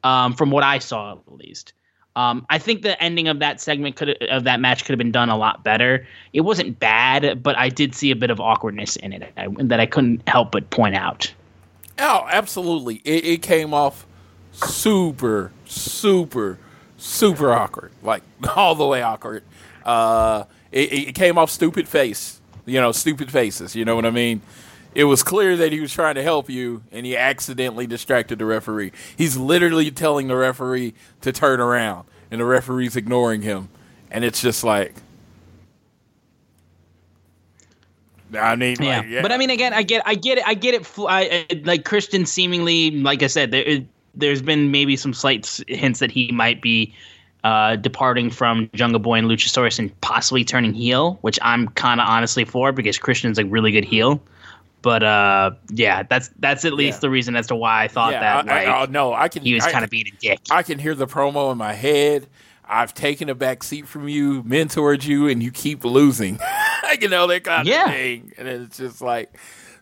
um, from what I saw at least. Um, I think the ending of that segment could of that match could have been done a lot better. It wasn't bad, but I did see a bit of awkwardness in it I, that I couldn't help but point out. Oh, absolutely! It, it came off super, super, super awkward, like all the way awkward. Uh, it, it came off stupid face, you know, stupid faces. You know what I mean? It was clear that he was trying to help you, and he accidentally distracted the referee. He's literally telling the referee to turn around, and the referee's ignoring him, and it's just like. I mean, yeah. like, yeah. but I mean, again, I get, I get it, I get it. I, I, like Christian, seemingly, like I said, there, there's been maybe some slight hints that he might be uh, departing from Jungle Boy and Luchasaurus and possibly turning heel, which I'm kind of honestly for because Christian's a really good heel. But uh, yeah, that's that's at least Yeah. the reason as to why I thought yeah, that I, like I, oh, no, I can. he was kind of being a dick. I can hear the promo in my head. I've taken a back seat from you, mentored you, and you keep losing. you know that kind Yeah. of thing, and it's just like,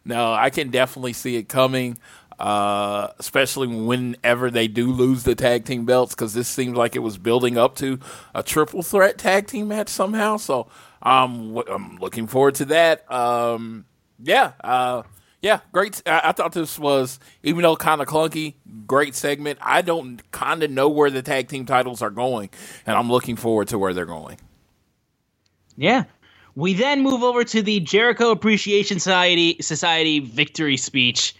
no, I can definitely see it coming. Uh, especially whenever they do lose the tag team belts, because this seems like it was building up to a triple threat tag team match somehow. So um, w- I'm looking forward to that. Um, yeah, uh, yeah, great. I, I thought this was, even though kind of clunky, great segment. I don't kind of know where the tag team titles are going, and I'm looking forward to where they're going. Yeah. We then move over to the Jericho Appreciation Society Society victory speech.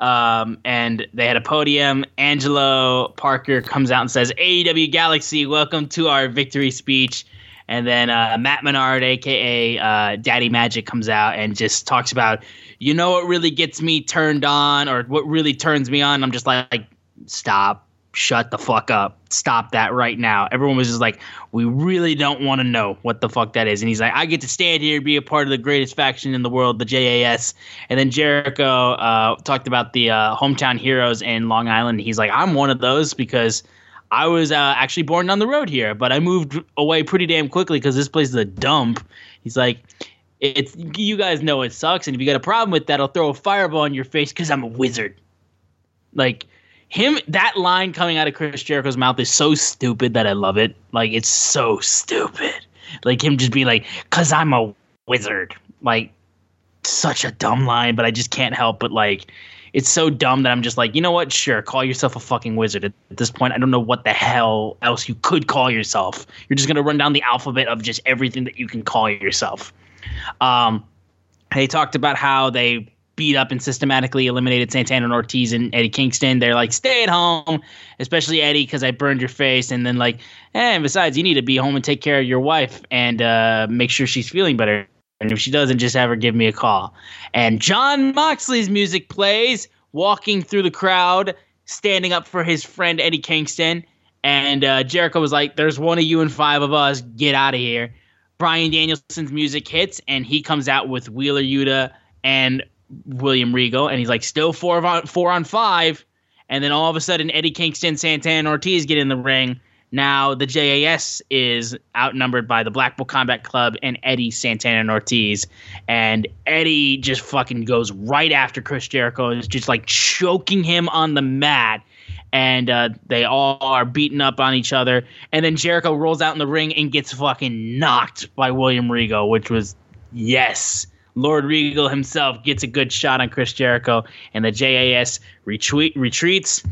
Um, and they had a podium. Angelo Parker comes out and says, AEW Galaxy, welcome to our victory speech. And then uh, Matt Menard, aka uh, Daddy Magic, comes out and just talks about, you know, what really gets me turned on, or what really turns me on. I'm just like, stop, shut the fuck up, stop that right now. Everyone was just like, we really don't want to know what the fuck that is. And he's like, I get to stand here and be a part of the greatest faction in the world, the JAS. And then Jericho uh, talked about the uh, hometown heroes in Long Island. He's like, I'm one of those because I was uh, actually born on the road here, but I moved away pretty damn quickly because this place is a dump. He's like, it's you guys know it sucks, and if you got a problem with that, I'll throw a fireball in your face because I'm a wizard. Like him, that line coming out of Chris Jericho's mouth is so stupid that I love it. Like it's so stupid. Like him just be like, "Cause I'm a wizard." Like such a dumb line, but I just can't help but like. It's so dumb that I'm just like, you know what? Sure, call yourself a fucking wizard. At this point, I don't know what the hell else you could call yourself. You're just gonna run down the alphabet of just everything that you can call yourself. Um, they talked about how they beat up and systematically eliminated Santana and Ortiz and Eddie Kingston. They're like, stay at home, especially Eddie, because I burned your face. And then like, eh, and besides, you need to be home and take care of your wife and uh, make sure she's feeling better. And if she doesn't, just have her give me a call. And Jon Moxley's music plays, walking through the crowd, standing up for his friend Eddie Kingston. And uh, Jericho was like, "There's one of you and five of us. Get out of here." Bryan Danielson's music hits, and he comes out with Wheeler Yuta and William Regal, and he's like, "Still four on four on five. And then all of a sudden, Eddie Kingston, Santana, Ortiz get in the ring. Now the JAS is outnumbered by the Blackpool Combat Club and Eddie, Santana, and Ortiz. And Eddie just fucking goes right after Chris Jericho and is just like choking him on the mat. And uh, they all are beating up on each other. And then Jericho rolls out in the ring and gets fucking knocked by William Regal, which was yes. Lord Regal himself gets a good shot on Chris Jericho, and the JAS retreat, retreats.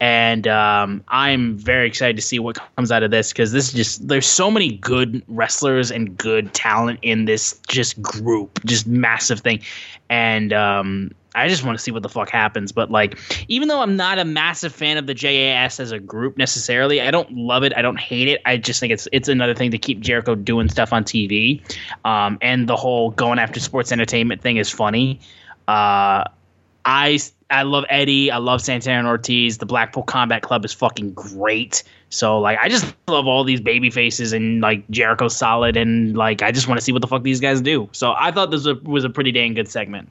And um, I'm very excited to see what comes out of this because this is just there's so many good wrestlers and good talent in this just group, just massive thing, and um, I just want to see what the fuck happens. But like, even though I'm not a massive fan of the JAS as a group necessarily, I don't love it. I don't hate it. I just think it's it's another thing to keep Jericho doing stuff on TV, um, and the whole going after sports entertainment thing is funny. Uh, I I love Eddie. I love Santana Ortiz. The Blackpool Combat Club is fucking great. So like I just love all these baby faces and like Jericho's solid and like I just want to see what the fuck these guys do. So I thought this was a, was a pretty dang good segment.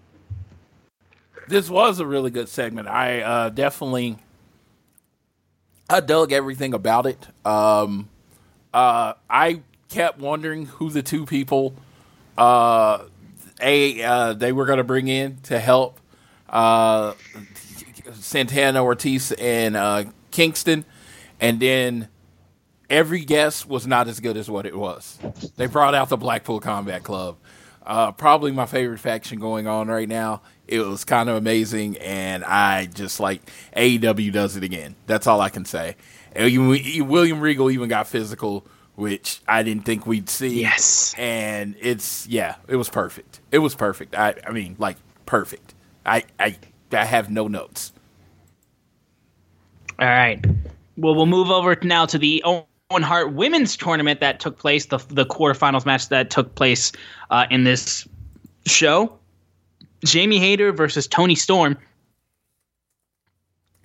This was a really good segment. I uh, definitely I dug everything about it. Um, uh, I kept wondering who the two people uh, a uh, they were going to bring in to help uh, Santana Ortiz and uh, Kingston, and then every guest was not as good as what it was. They brought out the Blackpool Combat Club, uh, probably my favorite faction going on right now. It was kind of amazing, and I just like AEW does it again. That's all I can say. And William Regal even got physical, which I didn't think we'd see. Yes, and it's yeah, it was perfect. It was perfect. I I mean, like perfect. I I I have no notes. All right. Well, we'll move over now to the Owen Hart Women's Tournament that took place, the the quarterfinals match that took place uh, in this show. Jamie Hayter versus Toni Storm.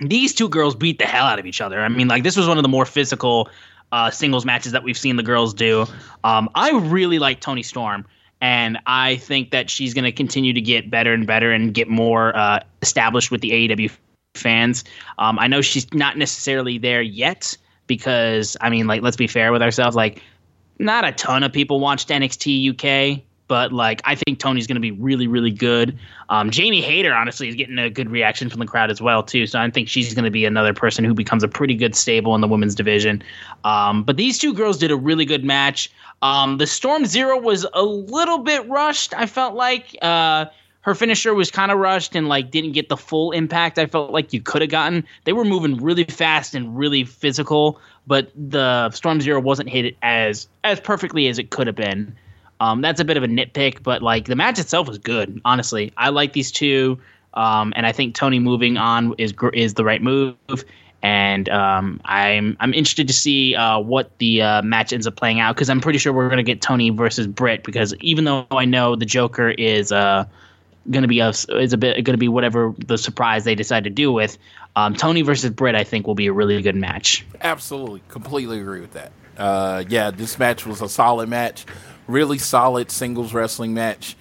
These two girls beat the hell out of each other. I mean, like this was one of the more physical uh, singles matches that we've seen the girls do. Um, I really like Toni Storm and I think that she's going to continue to get better and better and get more uh, established with the AEW fans. Um, I know she's not necessarily there yet because I mean, like, let's be fair with ourselves. Like, not a ton of people watched NXT UK, but like, I think Toni's going to be really, really good. Um, Jamie Hayter, honestly, is getting a good reaction from the crowd as well too. So I think she's going to be another person who becomes a pretty good stable in the women's division. Um, but these two girls did a really good match. Um, the Storm Zero was a little bit rushed. I felt like uh, her finisher was kind of rushed and like didn't get the full impact. I felt like you could have gotten. They were moving really fast and really physical, but the Storm Zero wasn't hit as as perfectly as it could have been. Um, that's a bit of a nitpick, but like the match itself was good. Honestly, I like these two, um, and I think Toni moving on is is the right move and um, I'm I'm interested to see uh, what the uh, match ends up playing out because I'm pretty sure we're gonna get Toni versus Britt because even though I know the Joker is uh, gonna be a is a bit gonna be whatever the surprise they decide to do with um, Toni versus Britt I think will be a really good match. Absolutely, completely agree with that. Uh, yeah, this match was a solid match, really solid singles wrestling match.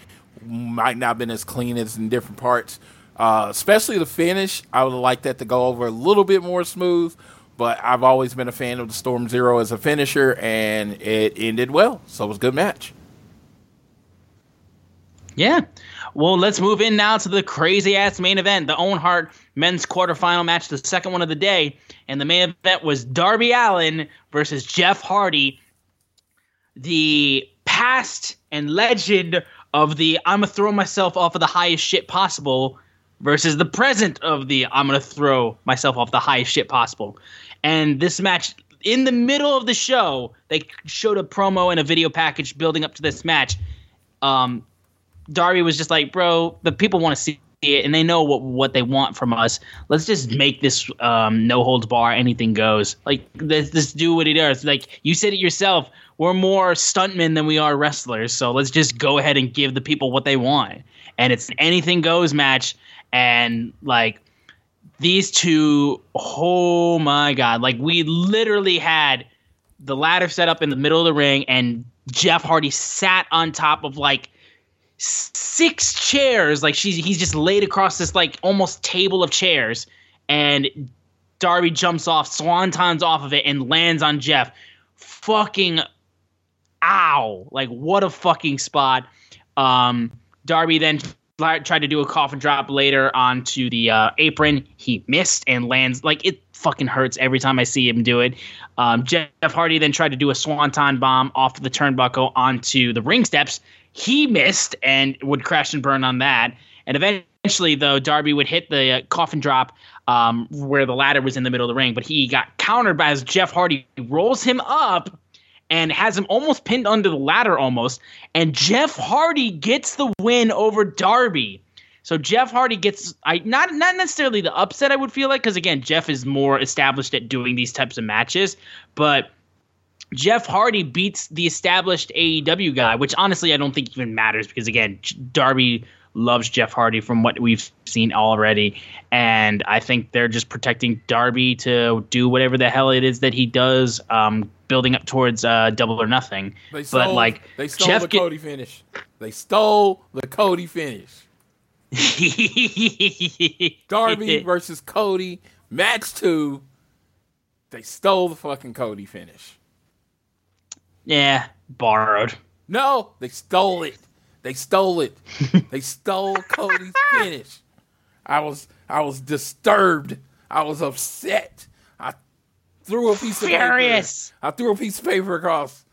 Might not have been as clean as in different parts uh, especially the finish. I would like that to go over a little bit more smooth, but I've always been a fan of the Storm Zero as a finisher, and it ended well. So it was a good match. Yeah. Well, let's move in now to the crazy ass main event, the Owen Hart men's quarterfinal match, the second one of the day. And the main event was Darby Allin versus Jeff Hardy, the past and legend of the I'm to throw myself off of the highest shit possible versus the present of the I'm gonna throw myself off the highest shit possible. And this match in the middle of the show, they showed a promo and a video package building up to this match. Um, Darby was just like, "Bro, the people want to see it, and they know what what they want from us. Let's just make this um, no holds bar, anything goes. Like, let's just do what he does. Like you said it yourself, we're more stuntmen than we are wrestlers. So let's just go ahead and give the people what they want. And it's an anything goes match and like these two oh my god like we literally had the ladder set up in the middle of the ring and jeff hardy sat on top of like six chairs like she's he's just laid across this like almost table of chairs and darby jumps off swantons off of it and lands on jeff fucking ow like what a fucking spot um darby then tried to do a coffin drop later onto the uh, apron. He missed and lands like it fucking hurts every time I see him do it. Um, Jeff Hardy then tried to do a swanton bomb off the turnbuckle onto the ring steps. He missed and would crash and burn on that. And eventually, though, Darby would hit the uh, coffin drop um, where the ladder was in the middle of the ring, but he got countered by as Jeff Hardy rolls him up and has him almost pinned under the ladder almost. And Jeff Hardy gets the win over Darby. So Jeff Hardy gets I not not necessarily the upset I would feel like because again Jeff is more established at doing these types of matches, but Jeff Hardy beats the established AEW guy, which honestly I don't think even matters because again Darby loves Jeff Hardy from what we've seen already, and I think they're just protecting Darby to do whatever the hell it is that he does, um, building up towards uh, Double or Nothing. They stole, but like they stole Jeff the get- Cody finish. They stole the Cody finish. Darby versus Cody, match two. They stole the fucking Cody finish. yeah, borrowed. No, they stole it. They stole it. they stole Cody's finish. I was I was disturbed. I was upset. I threw a piece of Furious. paper. I threw a piece of paper across.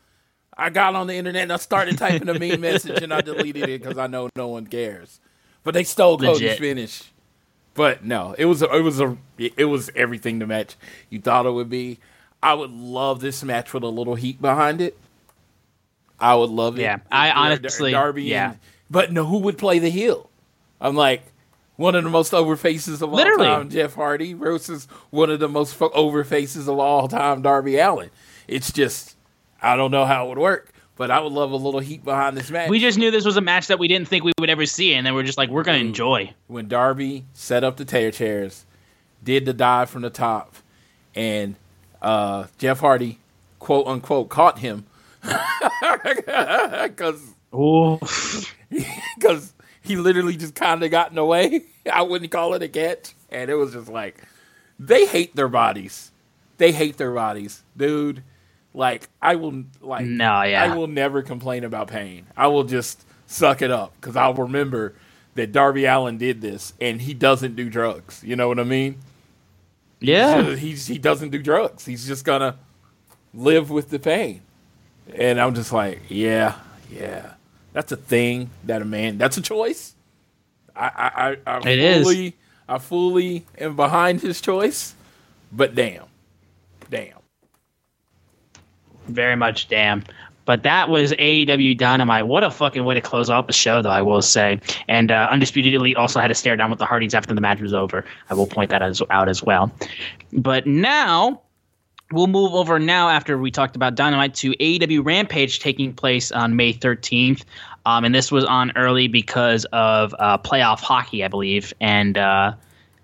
I got on the internet and I started typing a mean message and I deleted it because I know no one cares. But they stole Cody's Legit. finish. But no, it was a, it was a it was everything the match you thought it would be. I would love this match with a little heat behind it. I would love it. Yeah, I honestly- Darby. yeah. and- but no, who would play the heel? I'm like one of the most over faces of Literally. all time, Jeff Hardy versus one of the most fo- over faces of all time, Darby Allin. It's just I don't know how it would work, but I would love a little heat behind this match. We just knew this was a match that we didn't think we would ever see, and then we're just like, we're gonna enjoy. when Darby set up the tear chairs, did the dive from the top, and uh, Jeff Hardy, quote unquote, caught him because because he literally just kind of got in the way. I wouldn't call it a catch, and it was just like they hate their bodies. They hate their bodies, dude. Like I will like No, yeah. I will never complain about pain. I will just suck it up because I'll remember that Darby Allin did this, and he doesn't do drugs. You know what I mean? yeah. he's he doesn't do drugs. He's just gonna live with the pain. And I'm just like, yeah, yeah, that's a thing that a man. That's a choice. I I I, I It is. fully I fully am behind his choice, but damn, damn. Very much damn. But that was AEW Dynamite. What a fucking way to close off the show, though, I will say. And uh, Undisputed Elite also had to stare down with the Hardys after the match was over. I will point that as, out as well. But now, we'll move over now after we talked about Dynamite to AEW Rampage taking place on May 13th. Um, and this was on early because of uh, playoff hockey, I believe. And uh,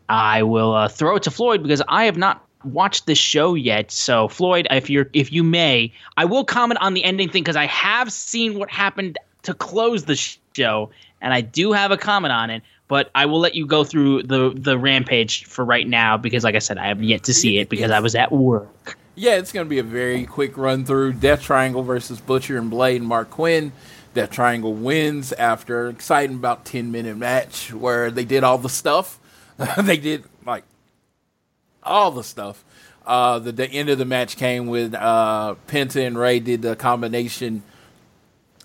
I will uh, throw it to Floyd because I have not watched this show yet. So Floyd, if you're if you may, I will comment on the ending thing because I have seen what happened to close the show, and I do have a comment on it. But I will let you go through the the rampage for right now because, like I said, I have yet to see it because I was at work. Yeah, it's going to be a very quick run through. Death Triangle versus Butcher and Blade and Marq Quen. Death Triangle wins after an exciting about 10 minute match where they did all the stuff. they did like all the stuff. Uh, the, the end of the match came with uh, Penta and Rey did the combination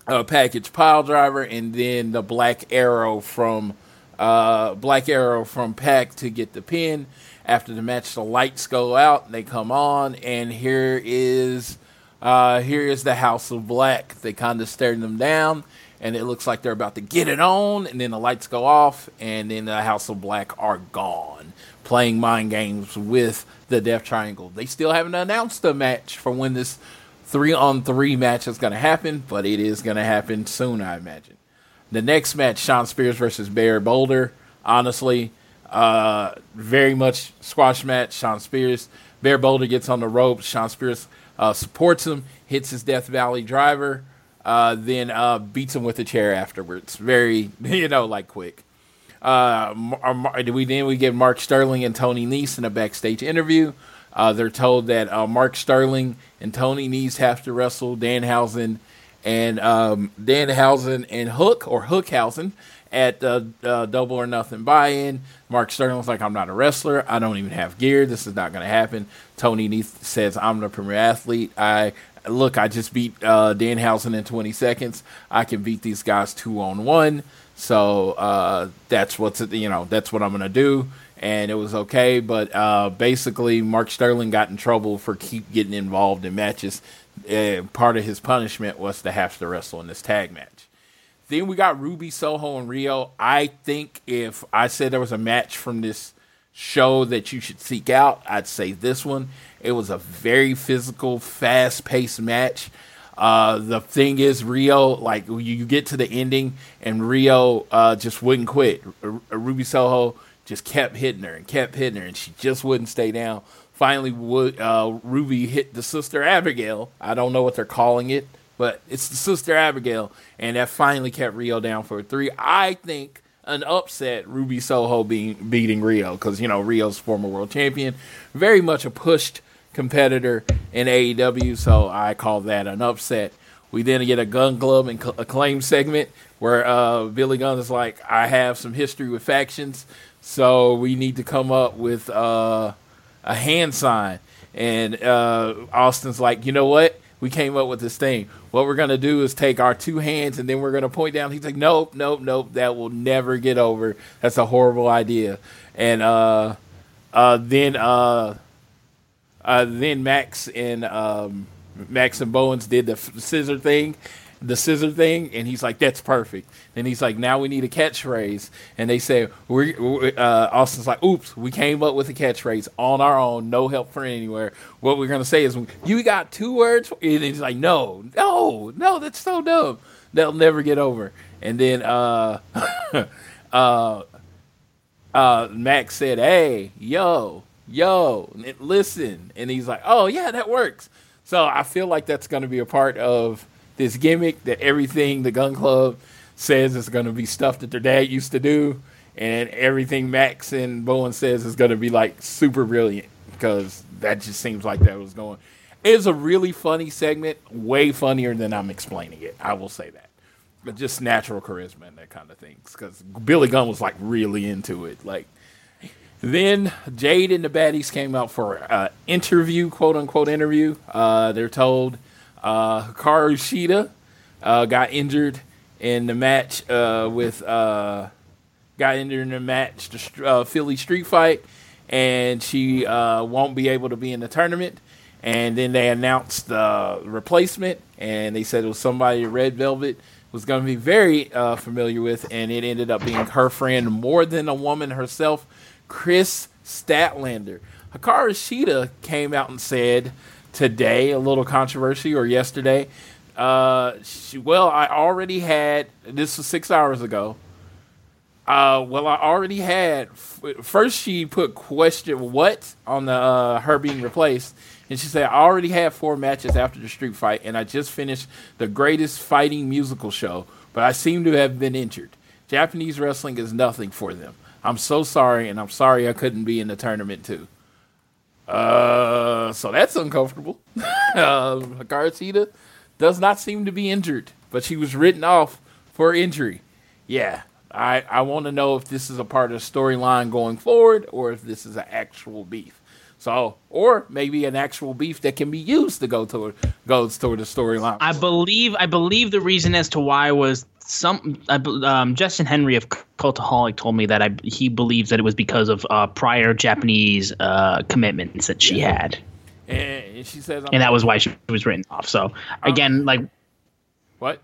uh, package pile driver and then the black arrow from uh, black arrow from PAC to get the pin. After the match, the lights go out, they come on, and here is uh, here is the House of Black. They kind of stare them down, and it looks like they're about to get it on, and then the lights go off, and then the House of Black are gone, playing mind games with the Death Triangle. They still haven't announced a match for when this three on three match is going to happen, but it is going to happen soon, I imagine. The next match, Shawn Spears versus Bear Boulder. Honestly, uh, very much squash match. Shawn Spears, Bear Boulder gets on the ropes. Shawn Spears uh, supports him, hits his Death Valley driver, uh, then uh, beats him with a chair afterwards. Very, you know, like quick. Uh, Mar- we then we get Mark Sterling and Tony Nese in a backstage interview. Uh, they're told that uh, Mark Sterling and Tony Nese have to wrestle Danhausen and um, Danhausen and Hook or Hookhausen at uh, uh, Double or Nothing buy-in. Mark Sterling was like, "I'm not a wrestler. I don't even have gear. This is not going to happen." Tony Nese says, "I'm the premier athlete. I look. I just beat uh, Danhausen in 20 seconds. I can beat these guys two on one." So uh, that's what's you know that's what I'm gonna do. and it was okay. But uh, basically, Mark Sterling got in trouble for keep getting involved in matches. Uh, part of his punishment was to have to wrestle in this tag match. Then we got Ruby Soho and Riho. I think if I said there was a match from this show that you should seek out, I'd say this one. It was a very physical, fast paced match. Uh, the thing is, Riho, like you get to the ending, and Riho uh, just wouldn't quit. R- Ruby Soho just kept hitting her and kept hitting her, and she just wouldn't stay down. Finally, uh, Ruby hit the sister Abigail. I don't know what they're calling it, but it's the sister Abigail, and that finally kept Riho down for three. I think an upset Ruby Soho being beating Riho because you know Riho's former world champion, very much a pushed competitor in AEW, so I call that an upset. We then get a Gun Club and Acclaim segment where uh, Billy Gunn is like, I have some history with factions, so we need to come up with uh, a hand sign. And uh, Austin's like, you know what? We came up with this thing. What we're to do is take our two hands and then we're to point down. He's like, nope, nope, nope. That will never get over. That's a horrible idea. And uh, uh, then uh, uh, then Max and um, Max and Bowens did the scissor thing, the scissor thing, and he's like, "That's perfect." And he's like, "Now we need a catchphrase." And they say, "We." Uh, Austin's like, "Oops, we came up with a catchphrase on our own, no help from anywhere." What we're gonna say is, "You got two words," and he's like, "No, no, no, that's so dumb. They'll never get over." And then uh, uh, uh, Max said, "Hey, yo." yo, listen. And he's like, oh, yeah, that works. So I feel like that's going to be a part of this gimmick that everything the Gun Club says is going to be stuff that their dad used to do. And everything Max and Bowen says is going to be like super brilliant because that just seems like that was going. It's a really funny segment, way funnier than I'm explaining it. I will say that. But just natural charisma and that kind of things. Because Billy Gunn was like really into it. Like, then Jade and the baddies came out for an interview, quote unquote interview. Uh, they're told uh, Hikaru Shida uh, got injured in the match uh, with uh, got injured in the match, the uh, Philly Street Fight, and she uh, won't be able to be in the tournament. And then they announced the replacement, and they said it was somebody Red Velvet was going to be very familiar with, and it ended up being her friend, more than a woman herself, Kris Statlander. Hikaru Shida came out and said today, a little controversy, or yesterday, uh, she, well, I already had, this was six hours ago. Uh, well, I already had. First, she put question what on the uh, her being replaced, and she said, "I already had four matches after the street fight, and I just finished the greatest fighting musical show, but I seem to have been injured. Japanese wrestling is nothing for them. I'm so sorry, and I'm sorry I couldn't be in the tournament too. Uh, so that's uncomfortable. uh, Garcia does not seem to be injured, but she was written off for injury. Yeah, I I want to know if this is a part of the storyline going forward, or if this is an actual beef. So, or maybe an actual beef that can be used to go toward goes toward the storyline. I believe I believe the reason as to why was some um, Justin Henry of Cultaholic told me that I, he believes that it was because of uh, prior Japanese uh, commitments that she yeah. had. And she says, and that was why she was written off. So again, like, what?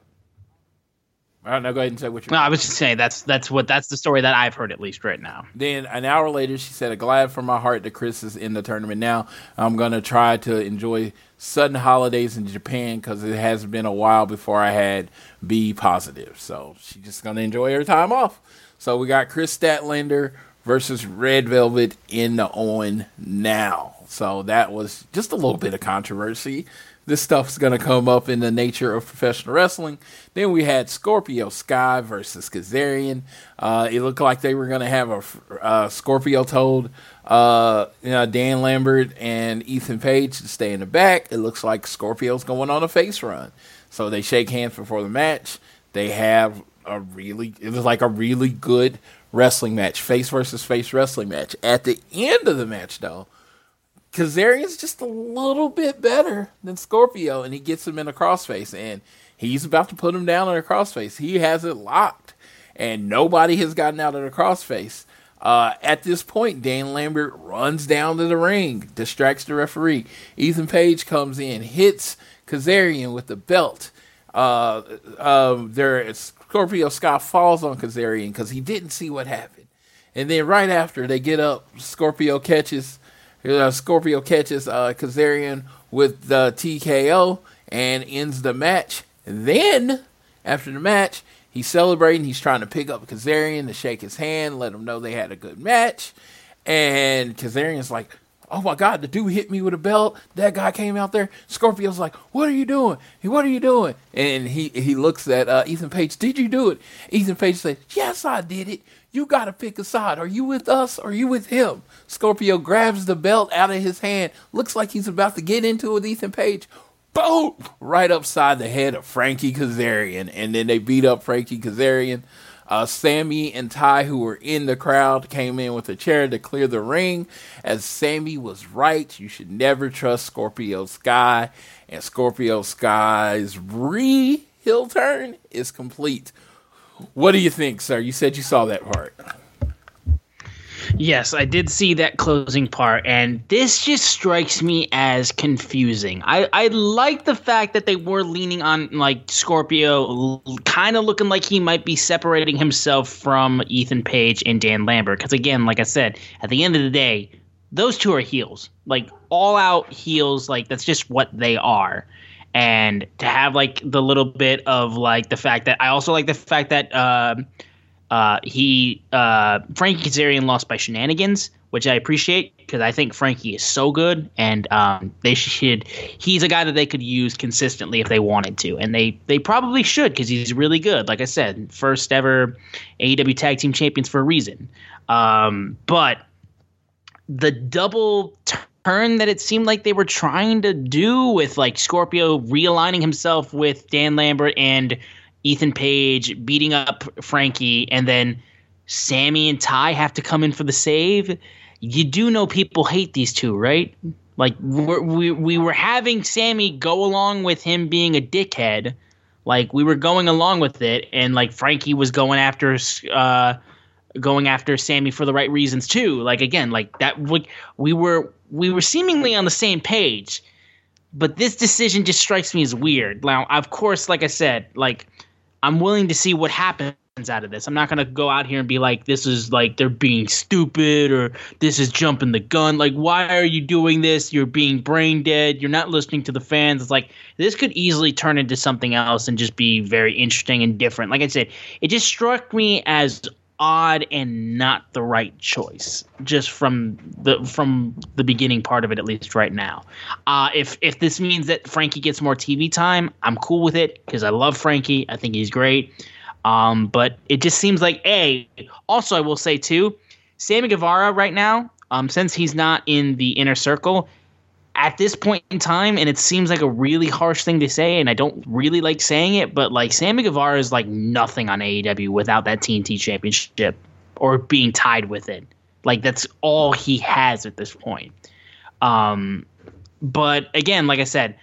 All right, now go ahead and say what you. No, I was just saying that's that's what that's the story that I've heard at least right now. Then an hour later, she said, "Glad from my heart that Kris is in the tournament now. I'm gonna try to enjoy sudden holidays in Japan because it has been a while before I had B positive. So she's just gonna enjoy her time off. So we got Kris Statlander versus Red Velvet in the on now. So that was just a little bit of controversy this stuff's going to come up in the nature of professional wrestling. Then we had Scorpio Sky versus Kazarian. Uh, it looked like they were going to have a uh, Scorpio told uh, you know, Dan Lambert and Ethan Page to stay in the back. It looks like Scorpio's going on a face run. So they shake hands before the match. They have a really, it was like a really good wrestling match, face versus face wrestling match. At the end of the match, though, Kazarian's just a little bit better than Scorpio, and he gets him in a crossface, and he's about to put him down in a crossface. He has it locked, and nobody has gotten out of the crossface. Uh, at this point, Dan Lambert runs down to the ring, distracts the referee. Ethan Page comes in, hits Kazarian with the belt. Uh, um, there, Scorpio Scott falls on Kazarian because he didn't see what happened. And then right after they get up, Scorpio catches uh, Scorpio catches uh, Kazarian with the TKO and ends the match. then after the match, he's celebrating. He's trying to pick up Kazarian to shake his hand, let him know they had a good match. And Kazarian's like, oh my God, the dude hit me with a belt. That guy came out there. Scorpio's like, what are you doing? What are you doing? And he, he looks at uh, Ethan Page, did you do it? Ethan Page says, yes, I did it. You got to pick a side. Are you with us or are you with him? Scorpio grabs the belt out of his hand. Looks like he's about to get into it with Ethan Page. Boom! Right upside the head of Frankie Kazarian. And then they beat up Frankie Kazarian. Uh, Sammy and Ty, who were in the crowd, came in with a chair to clear the ring. As Sammy was right, you should never trust Scorpio Sky. And Scorpio Sky's re heel turn is complete. What do you think, sir? You said you saw that part. Yes, I did see that closing part, and this just strikes me as confusing. I, I like the fact that they were leaning on like Scorpio, kind of looking like he might be separating himself from Ethan Page and Dan Lambert. Because again, like I said, at the end of the day, those two are heels, like all out heels. Like that's just what they are. And to have like the little bit of like the fact that I also like the fact that. Uh, uh, he uh, Frankie Kazarian lost by shenanigans, which I appreciate because I think Frankie is so good, and um, they should. He's a guy that they could use consistently if they wanted to, and they they probably should because he's really good. Like I said, first ever AEW Tag Team Champions for a reason. Um, but the double turn that it seemed like they were trying to do with like Scorpio realigning himself with Dan Lambert and Ethan Page beating up Frankie, and then Sammy and Ty have to come in for the save. You do know people hate these two, right? Like we we were having Sammy go along with him being a dickhead, like we were going along with it, and like Frankie was going after uh, going after Sammy for the right reasons too. Like again, like that we, we were we were seemingly on the same page, but this decision just strikes me as weird. Now, of course, like I said, like I'm willing to see what happens out of this. I'm not gonna go out here and be like, this is like they're being stupid or this is jumping the gun. Like, why are you doing this? You're being brain dead. You're not listening to the fans. It's like this could easily turn into something else and just be very interesting and different. Like I said, it just struck me as odd and not the right choice just from the from the beginning part of it at least right now. Uh, if if this means that frankie gets more tv time i'm cool with it because i love frankie. I think he's great. Um, but it just seems like a also i will say too sammy guevara right now um, since he's not in the inner circle at this point in time, and it seems like a really harsh thing to say, and I don't really like saying it, but like Sammy Guevara is like nothing on AEW without that TNT championship or being tied with it. Like that's all he has at this point. Um, but again, like I said,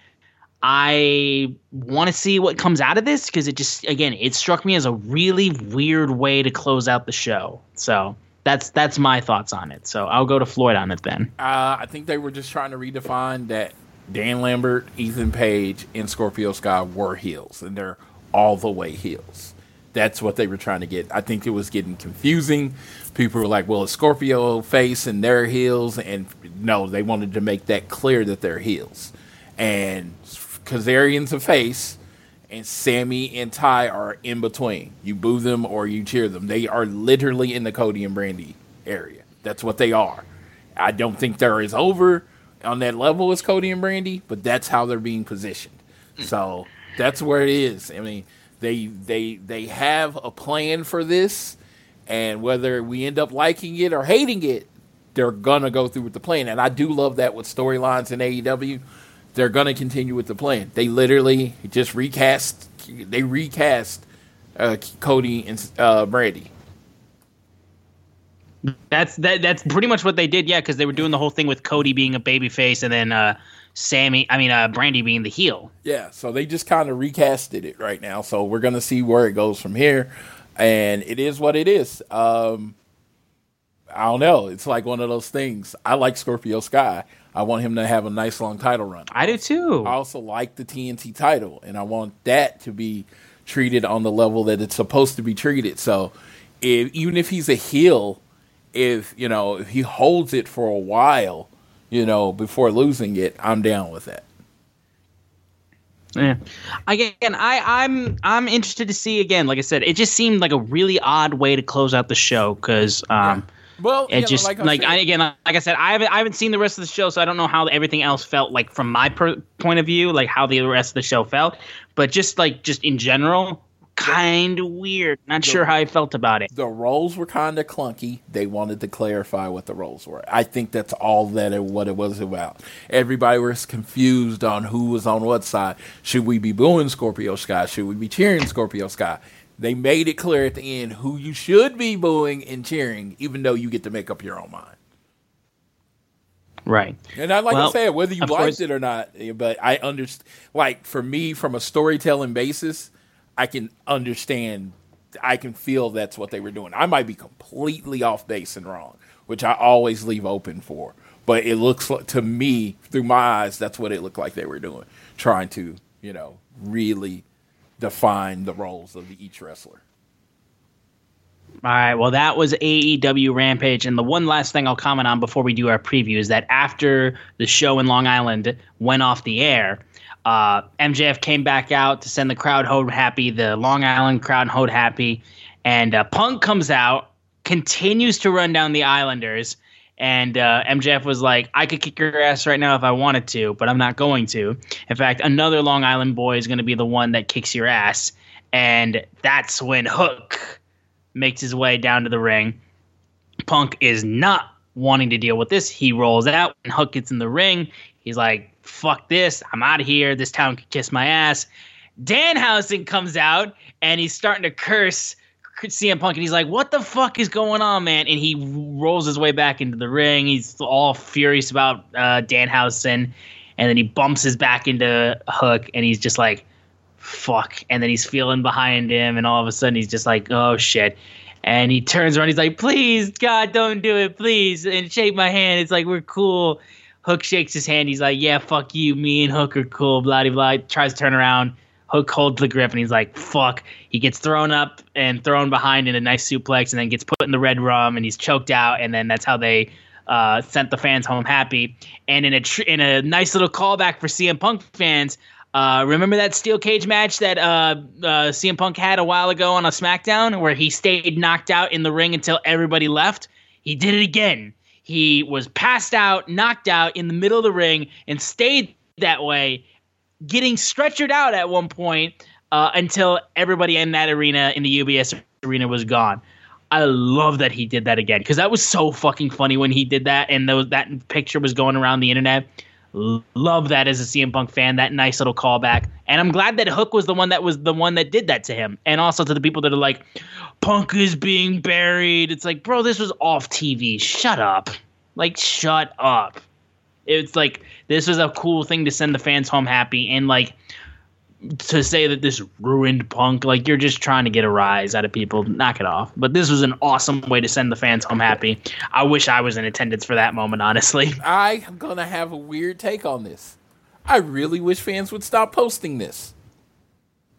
I want to see what comes out of this because it just again it struck me as a really weird way to close out the show. So that's that's my thoughts on it. So I'll go to Floyd on it then. Uh, I think they were just trying to redefine that Dan Lambert, Ethan Page, and Scorpio Sky were heels, and they're all the way heels. That's what they were trying to get. I think it was getting confusing. People were like, "Well, it's Scorpio face and their heels," and no, they wanted to make that clear that they're heels. And Kazarian's a face, and Sammy and Ty are in between. You boo them or you cheer them. They are literally in the Cody and Brandi area. That's what they are. I don't think they're as over on that level as Cody and Brandi, but that's how they're being positioned. Mm. So that's where it is. I mean, they they they have a plan for this, and whether we end up liking it or hating it, they're gonna go through with the plan. And I do love that with storylines in AEW they're going to continue with the plan. They literally just recast. They recast uh, Cody and uh, Brandi. That's that. That's pretty much what they did. Yeah, because they were doing the whole thing with Cody being a babyface and then uh, Sammy. I mean, uh, Brandi being the heel. Yeah. So they just kind of recasted it right now. So we're gonna see where it goes from here, and it is what it is. Um, I don't know. It's like one of those things. I like Scorpio Sky. I want him to have a nice long title run. I do too. I also like the TNT title, and I want that to be treated on the level that it's supposed to be treated. So, if, even if he's a heel, if you know if he holds it for a while, you know, before losing it, I'm down with that. Yeah. Again, I, I'm I'm interested to see again. Like I said, it just seemed like a really odd way to close out the show because um, Well, it know, just like, like, I again, like I said, I haven't I haven't seen the rest of the show, so I don't know how everything else felt like from my per- point of view, like how the rest of the show felt. But just like just in general, kind of weird. Not sure how I felt about it. the roles were kind of clunky. They wanted to clarify what the roles were. I think that's all that it, what it was about. Everybody was confused on who was on what side. Should we be booing Scorpio Sky? Should we be cheering Scorpio Sky? They made it clear at the end who you should be booing and cheering, even though you get to make up your own mind. Right. And I like Well, I said, whether you liked course- it or not, eh, but I understand. Like for me, from a storytelling basis, I can understand. I can feel that's what they were doing. I might be completely off base and wrong, which I always leave open for. But it looks like, to me, through my eyes, that's what it looked like they were doing, trying to, you know, really define the roles of each wrestler. All right. Well, that was AEW Rampage, and the one last thing I'll comment on before we do our preview is that after the show in Long Island went off the air, uh, MJF came back out to send the crowd home happy, the Long Island crowd home happy, and uh, Punk comes out, continues to run down the Islanders, and uh, MJF was like, "I could kick your ass right now if I wanted to, but I'm not going to." In fact, another Long Island boy is going to be the one that kicks your ass, and that's when Hook makes his way down to the ring. Punk is not wanting to deal with this. He rolls out and Hook gets in the ring. He's like, fuck this. I'm out of here. This town can kiss my ass. Danhausen comes out and he's starting to curse CM Punk and he's like, what the fuck is going on, man? And he rolls his way back into the ring. He's all furious about uh, Danhausen. And then he bumps his back into Hook and he's just like, fuck. And then he's feeling behind him, and all of a sudden he's just like, oh shit. And he turns around, he's like, please, God, don't do it, please. And shake my hand. It's like, we're cool. Hook shakes his hand. He's like, yeah, fuck you. Me and Hook are cool, blah, blah, blah. Tries to turn around. Hook holds the grip, and he's like, fuck. He gets thrown up and thrown behind in a nice suplex, and then gets put in the Redrum, and he's choked out. And then that's how they uh, sent the fans home happy. And in a tr- in a nice little callback for CM Punk fans, uh, remember that steel cage match that uh, uh, CM Punk had a while ago on a SmackDown where he stayed knocked out in the ring until everybody left? He did it again. He was passed out, knocked out in the middle of the ring, and stayed that way, getting stretchered out at one point uh, until everybody in that arena, in the UBS arena, was gone. I love that he did that again because that was so fucking funny when he did that, and those, that picture was going around the internet. Love that as a CM Punk fan, that nice little callback, and I'm glad that Hook was the one that was the one that did that to him, and also to the people that are like, Punk is being buried. It's like, bro, this was off TV. Shut up, like, shut up. It's like this was a cool thing to send the fans home happy, and like to say that this ruined Punk, like you're just trying to get a rise out of people. Knock it off. But this was an awesome way to send the fans home happy. I wish I was in attendance for that moment, honestly. I am gonna have a weird take on this. I really wish fans would stop posting this.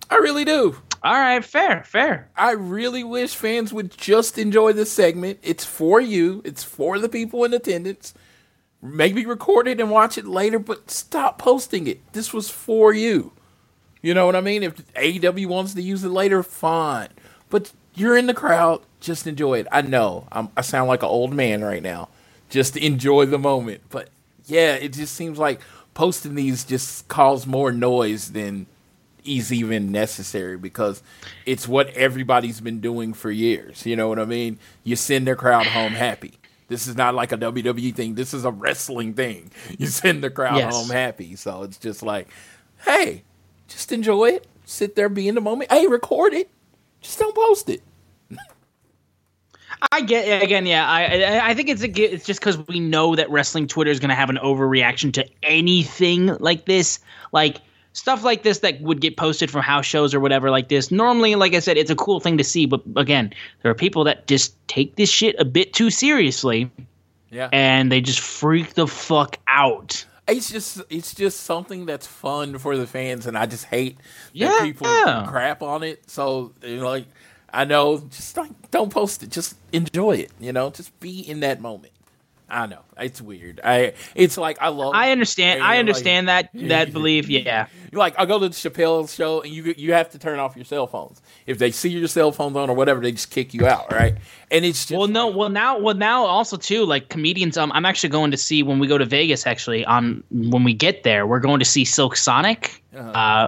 I really do. All right, fair, fair. I really wish fans would just enjoy this segment. It's for you. It's for the people in attendance. Maybe record it and watch it later, but stop posting it. This was for you. You know what I mean? If AEW wants to use it later, fine. But you're in the crowd. Just enjoy it. I know I'm, I sound like an old man right now. Just enjoy the moment. But yeah, it just seems like posting these just cause more noise than is even necessary because it's what everybody's been doing for years. You know what I mean? You send their crowd home happy. This is not like a WWE thing. This is a wrestling thing. You send the crowd Yes. home happy. So it's just like, hey, just enjoy it. Sit there, be in the moment. Hey, record it. Just don't post it. I get it. again, yeah. I I- I think it's a, it's just because we know that wrestling Twitter is going to have an overreaction to anything like this. Like stuff like this that would get posted from house shows or whatever like this. Normally, like I said, it's a cool thing to see, but again, there are people that just take this shit a bit too seriously. Yeah. And they just freak the fuck out. It's just it's just something that's fun for the fans, and I just hate Yeah. that people crap on it. So you know, like I know, just like don't post it, just enjoy it. You know, just be in that moment. I know it's weird. I it's like I love. I understand. I like- understand that that belief. Yeah. like I go to the Chappelle show and you you have to turn off your cell phones. If they see your cell phones on or whatever, they just kick you out, right? And it's just Well, no. Well, now, well, now also too, like comedians. Um, I'm actually going to see when we go to Vegas. Actually, on when we get there, we're going to see Silk Sonic, Uh-huh. uh,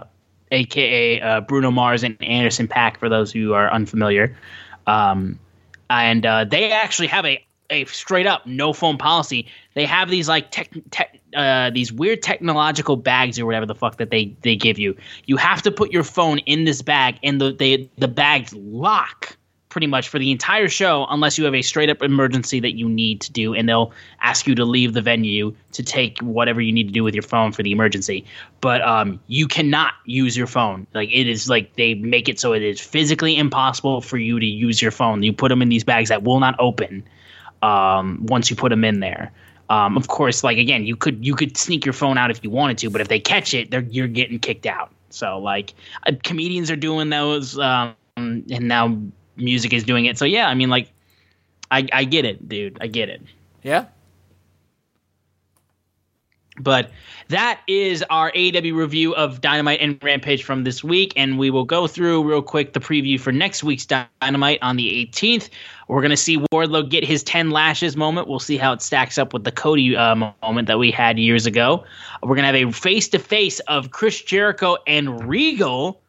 aka uh, Bruno Mars and Anderson .Paak. For those who are unfamiliar, um, and uh, they actually have a a straight up no phone policy. They have these like tech, tech uh, these weird technological bags or whatever the fuck that they they give you. You have to put your phone in this bag, and the they the bags lock pretty much for the entire show unless you have a straight up emergency that you need to do and they'll ask you to leave the venue to take whatever you need to do with your phone for the emergency but um, you cannot use your phone like it is like they make it so it is physically impossible for you to use your phone you put them in these bags that will not open um, once you put them in there. Um, of course like again you could you could sneak your phone out if you wanted to but if they catch it they're you're getting kicked out. So like uh, comedians are doing those um, and now music is doing it. So yeah i mean like i i get it dude. I get it. Yeah. But that is our AEW review of Dynamite and Rampage from this week, and we will go through real quick the preview for next week's Dynamite on the 18th. We're gonna see Wardlow get his 10 lashes moment. We'll see how it stacks up with the Cody uh, moment that we had years ago. We're gonna have a face to face of Chris Jericho and Regal.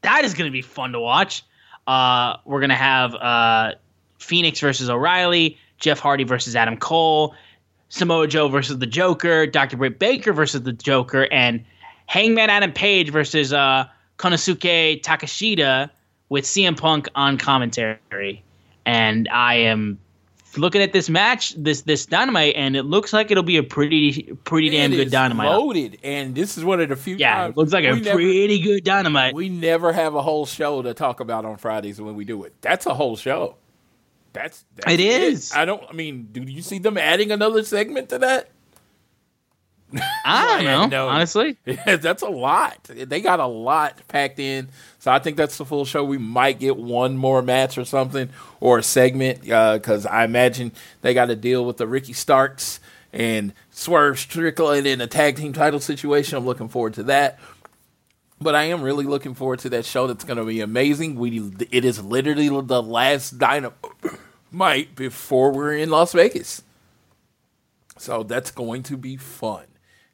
That is gonna be fun to watch. Uh, we're gonna have uh, Fénix versus O'Reilly, Jeff Hardy versus Adam Cole. Samoa Joe versus the Joker, Dr. Britt Baker versus the Joker, and Hangman Adam Page versus uh, Konosuke Takeshita with CM Punk on commentary. And I am looking at this match, this this dynamite, and it looks like it'll be a pretty pretty damn good dynamite. Loaded, and this is one of the few. yeah, times it looks like a never- pretty good dynamite. we never have a whole show to talk about on Fridays when we do it. That's a whole show. That's, that's It is. I don't. I mean, do you see them adding another segment to that? I don't know, No. honestly. Yeah, that's a lot. They got a lot packed in. So I think that's the full show. We might get one more match or something or a segment uh, because I imagine they got to deal with the Ricky Starks and Swerve Strickland in a tag team title situation. I'm looking forward to that. But I am really looking forward to that show. That's going to be amazing. We it is literally the last dynamite before we're in Las Vegas. So that's going to be fun.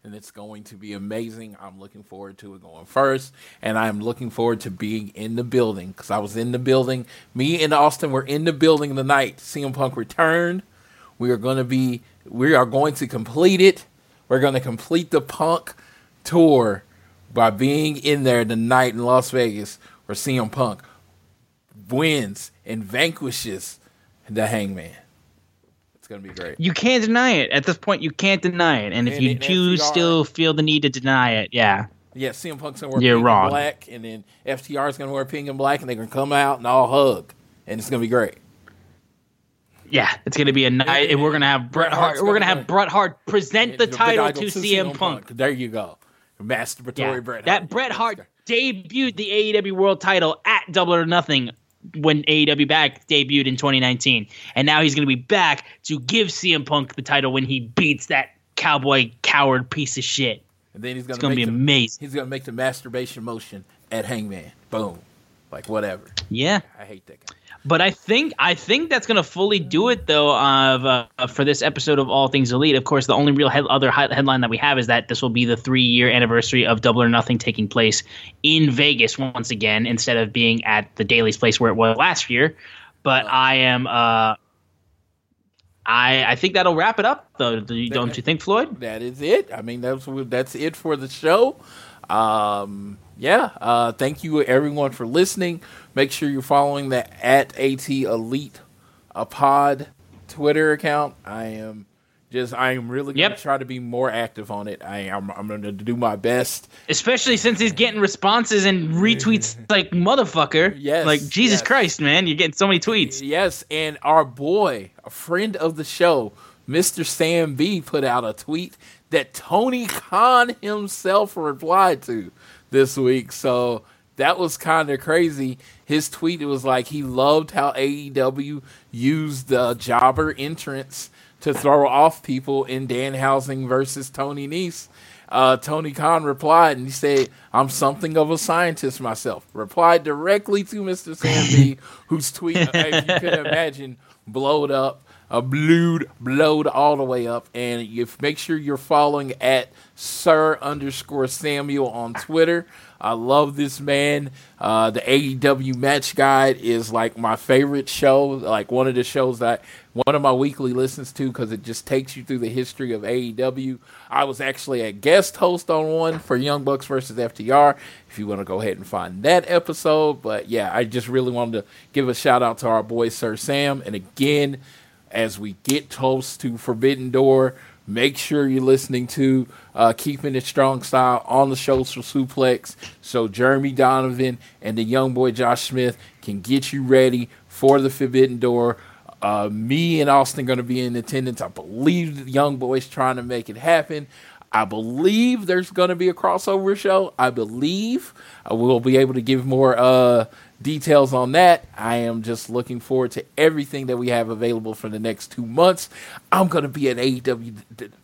And it's going to be amazing. I'm looking forward to it going first. And I'm looking forward to being in the building because I was in the building. Me and Austin were in the building the night CM Punk returned. We are going to be, we are going to complete it. We're going to complete the Punk tour by being in there the night in Las Vegas where CM Punk wins and vanquishes the Hangman. It's going to be great. You can't deny it. At this point, you can't deny it. And if And you do FTR still feel the need to deny it, yeah. Yeah, CM Punk's gonna wear You're pink wrong. and black, and then FTR is gonna wear pink and black, and they're gonna come out and all hug, and it's gonna be great. Yeah, it's gonna be a night, and we're gonna have Bret Hart. We're gonna gonna have. Bret Hart present the title title to CM Punk. There you go, masturbatory Yeah, Bret Hart. that Bret Hart debuted the AEW World Title at Double or Nothing when AEW back debuted in 2019, and now he's gonna be back to give CM Punk the title when he beats that cowboy coward piece of shit. and then he's gonna make be the, amazing. He's gonna make the masturbation motion at Hangman. Boom, like whatever. Yeah. I hate that guy. But I think I think that's gonna fully do it though of uh, for this episode of All Things Elite. Of course, the only real head- other hi- headline that we have is that this will be the three year anniversary of Double or Nothing taking place in Vegas once again instead of being at the Daily's place where it was last year. But I am uh, I I think that'll wrap it up though. Do you- Don't you think, Floyd? That is it. I mean, that's that's it for the show. Um, yeah. Uh, thank you everyone for listening. Make sure you're following the at AT Elite a pod Twitter account. I am Just I am really gonna try to be more active on it. I am I'm gonna do my best. Especially since he's getting responses and retweets like motherfucker. Yes, Like Jesus yes. Christ, man, you're getting so many tweets. Yes, and our boy, a friend of the show, Mr. Sam B, put out a tweet that Tony Khan himself replied to this week. So that was kind of crazy. His tweet it was like he loved how AEW used the jobber entrance to throw off people in Danhausen versus Tony Nese. Uh, Tony Khan replied and he said, I'm something of a scientist myself. Replied directly to Mr. B, whose tweet, if you could imagine, blowed up, uh, blowed, blowed all the way up. And you make sure you're following at Sir underscore Samuel on Twitter. I love this man. Uh, the AEW Match Guide is like my favorite show, like one of the shows that one of my weekly listens to because it just takes you through the history of AEW. I was actually a guest host on one for Young Bucks versus FTR. If you want to go ahead and find that episode, but yeah, I just really wanted to give a shout out to our boy Sir Sam. And again, as we get close to Forbidden Door, make sure you're listening to uh, Keeping It Strong Style on the shows for Suplex so Jeremy Donovan and the young boy Josh Smith can get you ready for the Forbidden Door. Uh, me and Austin going to be in attendance. I believe the young boys trying to make it happen. I believe there's going to be a crossover show. I believe I will be able to give more uh, details on that. I am just looking forward to everything that we have available for the next two months. I'm going to be at AEW.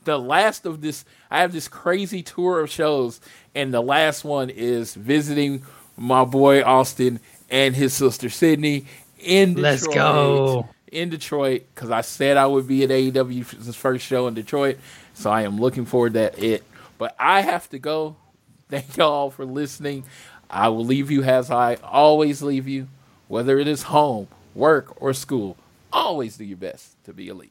The- last of this, I have this crazy tour of shows, and the last one is visiting my boy Austin and his sister Sydney in Detroit. Let's go. In Detroit, because I said I would be at AEW's first show in Detroit, so I am looking forward to that. It, but I have to go. Thank y'all for listening. I will leave you as I always leave you, whether it is home, work, or school. Always do your best to be elite.